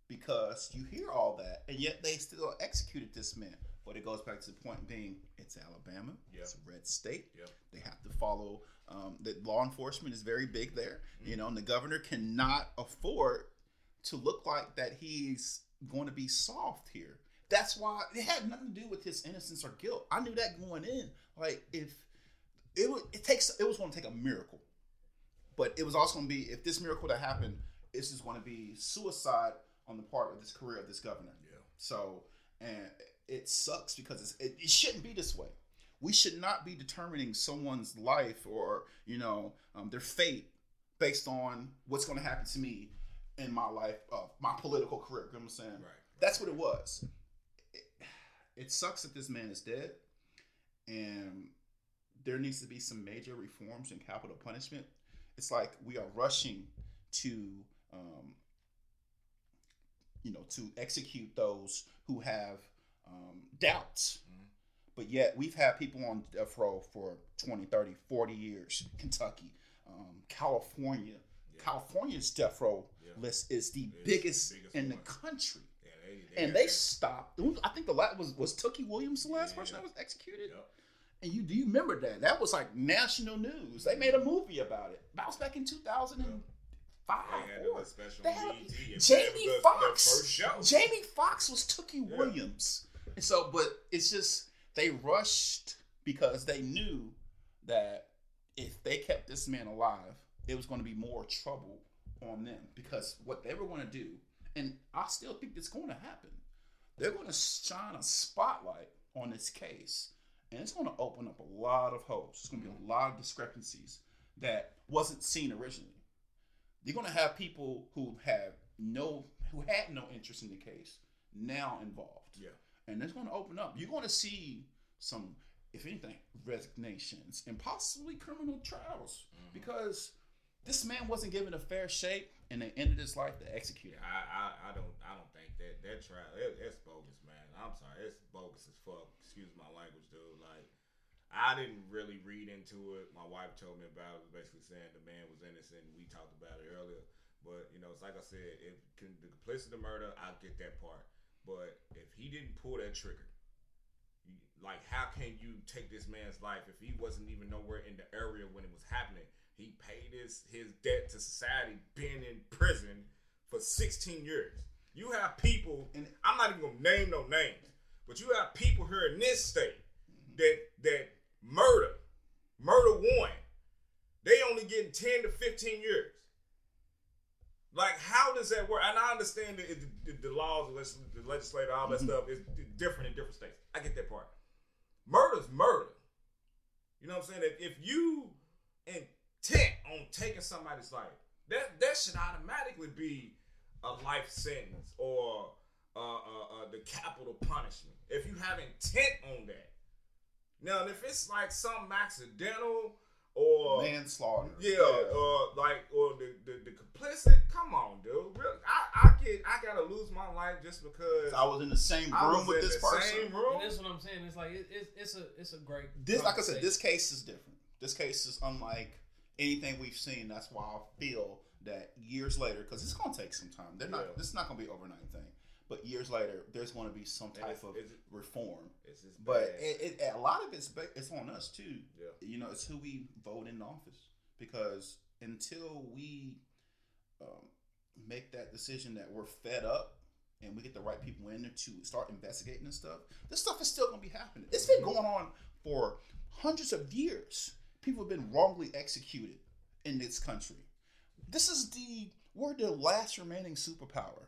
because you hear all that, and yet they still executed this man. But it goes back to the point being, it's Alabama, Yeah. it's a red state. Yep. They have to follow. Um, the law enforcement is very big there, you know, and the governor cannot afford to look like that he's going to be soft here. That's why it had nothing to do with his innocence or guilt. I knew that going in. Like if it would, it takes it was going to take a miracle, but it was also going to be if this miracle that happened, this is going to be suicide on the part of this career of this governor. Yeah. So and it sucks because it's, it, it shouldn't be this way. We should not be determining someone's life or you know um, their fate based on what's going to happen to me in my life, uh, my political career. You know what I'm saying? Right. That's what it was. It, it sucks that this man is dead, and there needs to be some major reforms in capital punishment. It's like we are rushing to, um, you know, to execute those who have um, doubts. Mhm. But yet we've had people on death row for 20, 30, 40 years. Kentucky, um, California. Yeah. California's death row Yeah. list is the It's the biggest, biggest in the country. They, they And they stopped. I think the last was was Tookie Williams the last person that was executed. Yep. And you do you remember that? That was like national news. They made a mm-hmm. movie about it. That was back in two thousand and five. They had a special They had- on BET. and Jamie that was the- Foxx. The first show. Jamie Foxx was Tookie Yeah. Williams. And so, but it's just they rushed because they knew that if they kept this man alive, it was going to be more trouble on them because what they were going to do, and I still think it's going to happen. They're going to shine a spotlight on this case, and it's going to open up a lot of holes. It's going to be a lot of discrepancies that wasn't seen originally. You're going to have people who have no, who had no interest in the case now involved Yeah. and it's going to open up. You're going to see some, if anything, resignations and possibly criminal trials Mm-hmm. because this man wasn't given a fair shake, and they ended his life to execute him. I, I, I don't I don't think that that trial it, it's bogus, man. I'm sorry, it's bogus as fuck. Excuse my language, dude. Like I didn't really read into it. My wife told me about it. Basically saying the man was innocent. We talked about it earlier, but you know, it's like I said, if can, the complicity of murder, I get that part. But if he didn't pull that trigger, like how can you take this man's life if he wasn't even nowhere in the area when it was happening? He paid his his debt to society, been in prison for 16 years. You have people, and I'm not even gonna name no names, but you have people here in this state that that murder, murder one, they only getting 10 to 15 years. Like, how does that work? And I understand that it, the, the laws, the legis- the legislature, all that mm-hmm. stuff is different in different states. I get that part. Murder's murder. You know what I'm saying? If, if you intent on taking somebody's life, that that should automatically be a life sentence or uh, uh, uh, the capital punishment. If you have intent on that. Now, if it's like something accidental or Manslaughter. yeah, or like or the, the the complicit. Come on, dude. Real, I I get I gotta lose my life just because I was in the same I room was with in this the person. same room. And that's what I'm saying. It's like it, it's it's a it's a great. This, like I said, this case is different. This case is unlike anything we've seen. That's why I feel that years later, because it's gonna take some time. They're not. Yeah. This is not gonna be an overnight thing. But years later, there's going to be some type of it's- reform. It's But it, it, a lot of it's it's on us too. Yeah. You know, it's who we vote in office because until we um, make that decision that we're fed up and we get the right people in there to start investigating and stuff, this stuff is still going to be happening. It's been going on for hundreds of years. People have been wrongly executed in this country. This is the we're the last remaining superpower.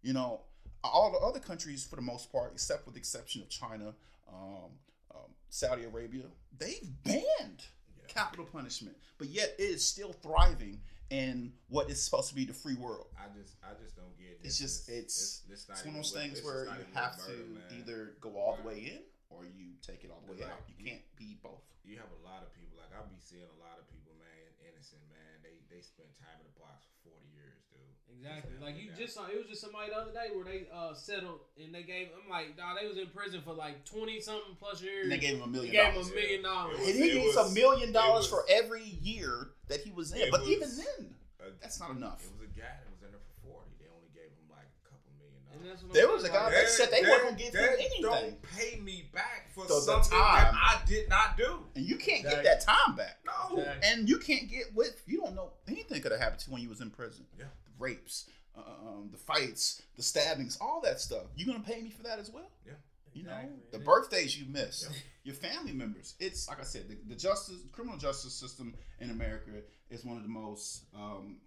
You know, all the other countries, for the most part, except with the exception of China, um, um, Saudi Arabia, they've banned Yeah. capital punishment, but yet it is still thriving in what is supposed to be the free world. I just I just don't get it. It's just it's it's, not it's one of those things where you have to man. either go all the way in or you take it all the way Like, out. You you- can't be both. you have a lot of people like I be seeing a lot of people, man, innocent, man. They they spend time in the box for forty years, dude. Exactly. Like you just saw, it was just somebody the other day where they uh settled and they gave. I'm like, dog, they was in prison for like twenty something plus years. And they gave him a They million gave him a million dollars. And he it needs a million dollars was- for every year that he was in. But was- even then, Uh, that's not enough. It was a guy that was in there for forty. They only gave him like a And that's what There was a guy like, that said they weren't gonna give him that anything. Don't pay me back for So something time- that I did not do. And you can't Exactly. get that time back. No. Exactly. And you can't get with you don't know anything could have happened to you when you was in prison. Yeah. The rapes, uh, um, the fights, the stabbings, all that stuff. You gonna pay me for that as well? Yeah. You know, Exactly. the birthdays you miss, Yeah. your family members. It's like I said, the, the justice, criminal justice system in America is one of the most um,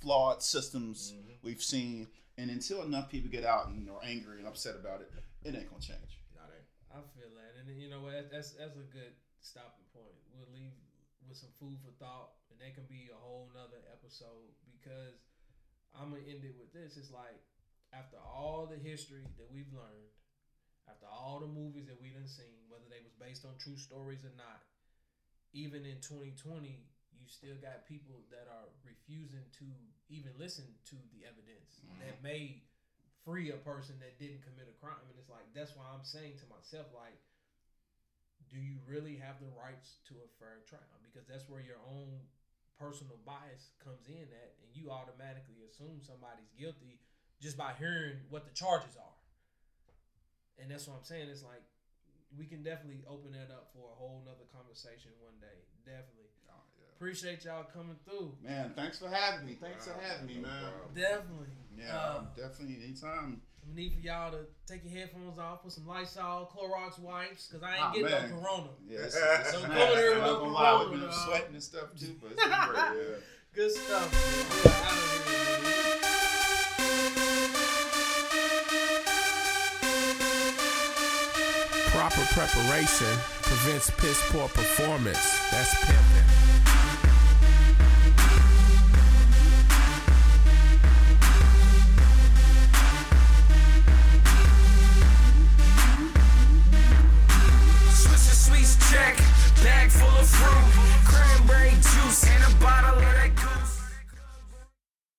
flawed systems Mhm. we've seen. And until enough people get out and are angry and upset about it, it ain't gonna change. Not ain't. I feel that, and you know what? That's that's a good stopping point. We'll leave with some food for thought, and that can be a whole nother episode because I'm gonna end it with this. It's like after all the history that we've learned, after all the movies that we done seen, whether they was based on true stories or not, even in 2020, you still got people that are refusing to even listen to the evidence that may free a person that didn't commit a crime. And it's like that's why I'm saying to myself, like, do you really have the rights to a fair trial? Because that's where your own personal bias comes in at, and you automatically assume somebody's guilty just by hearing what the charges are. And that's what I'm saying. It's like we can definitely open that up for a whole nother conversation one day. Definitely. Oh, yeah. Appreciate y'all coming through. Man, thanks for having me. Thanks for having me, no man. problem. Definitely. Yeah, Um, definitely. Anytime. I need for y'all to take your headphones off, put some Lysol, Clorox wipes, because I ain't Ah, getting man. no corona. Yeah, it's, it's Don't nice. go there I'm with not no gonna lie, we've corona, been sweating and stuff too, but it's been great. Yeah. Good stuff. man. We are out of here, man. Proper preparation prevents piss poor performance. That's pimping.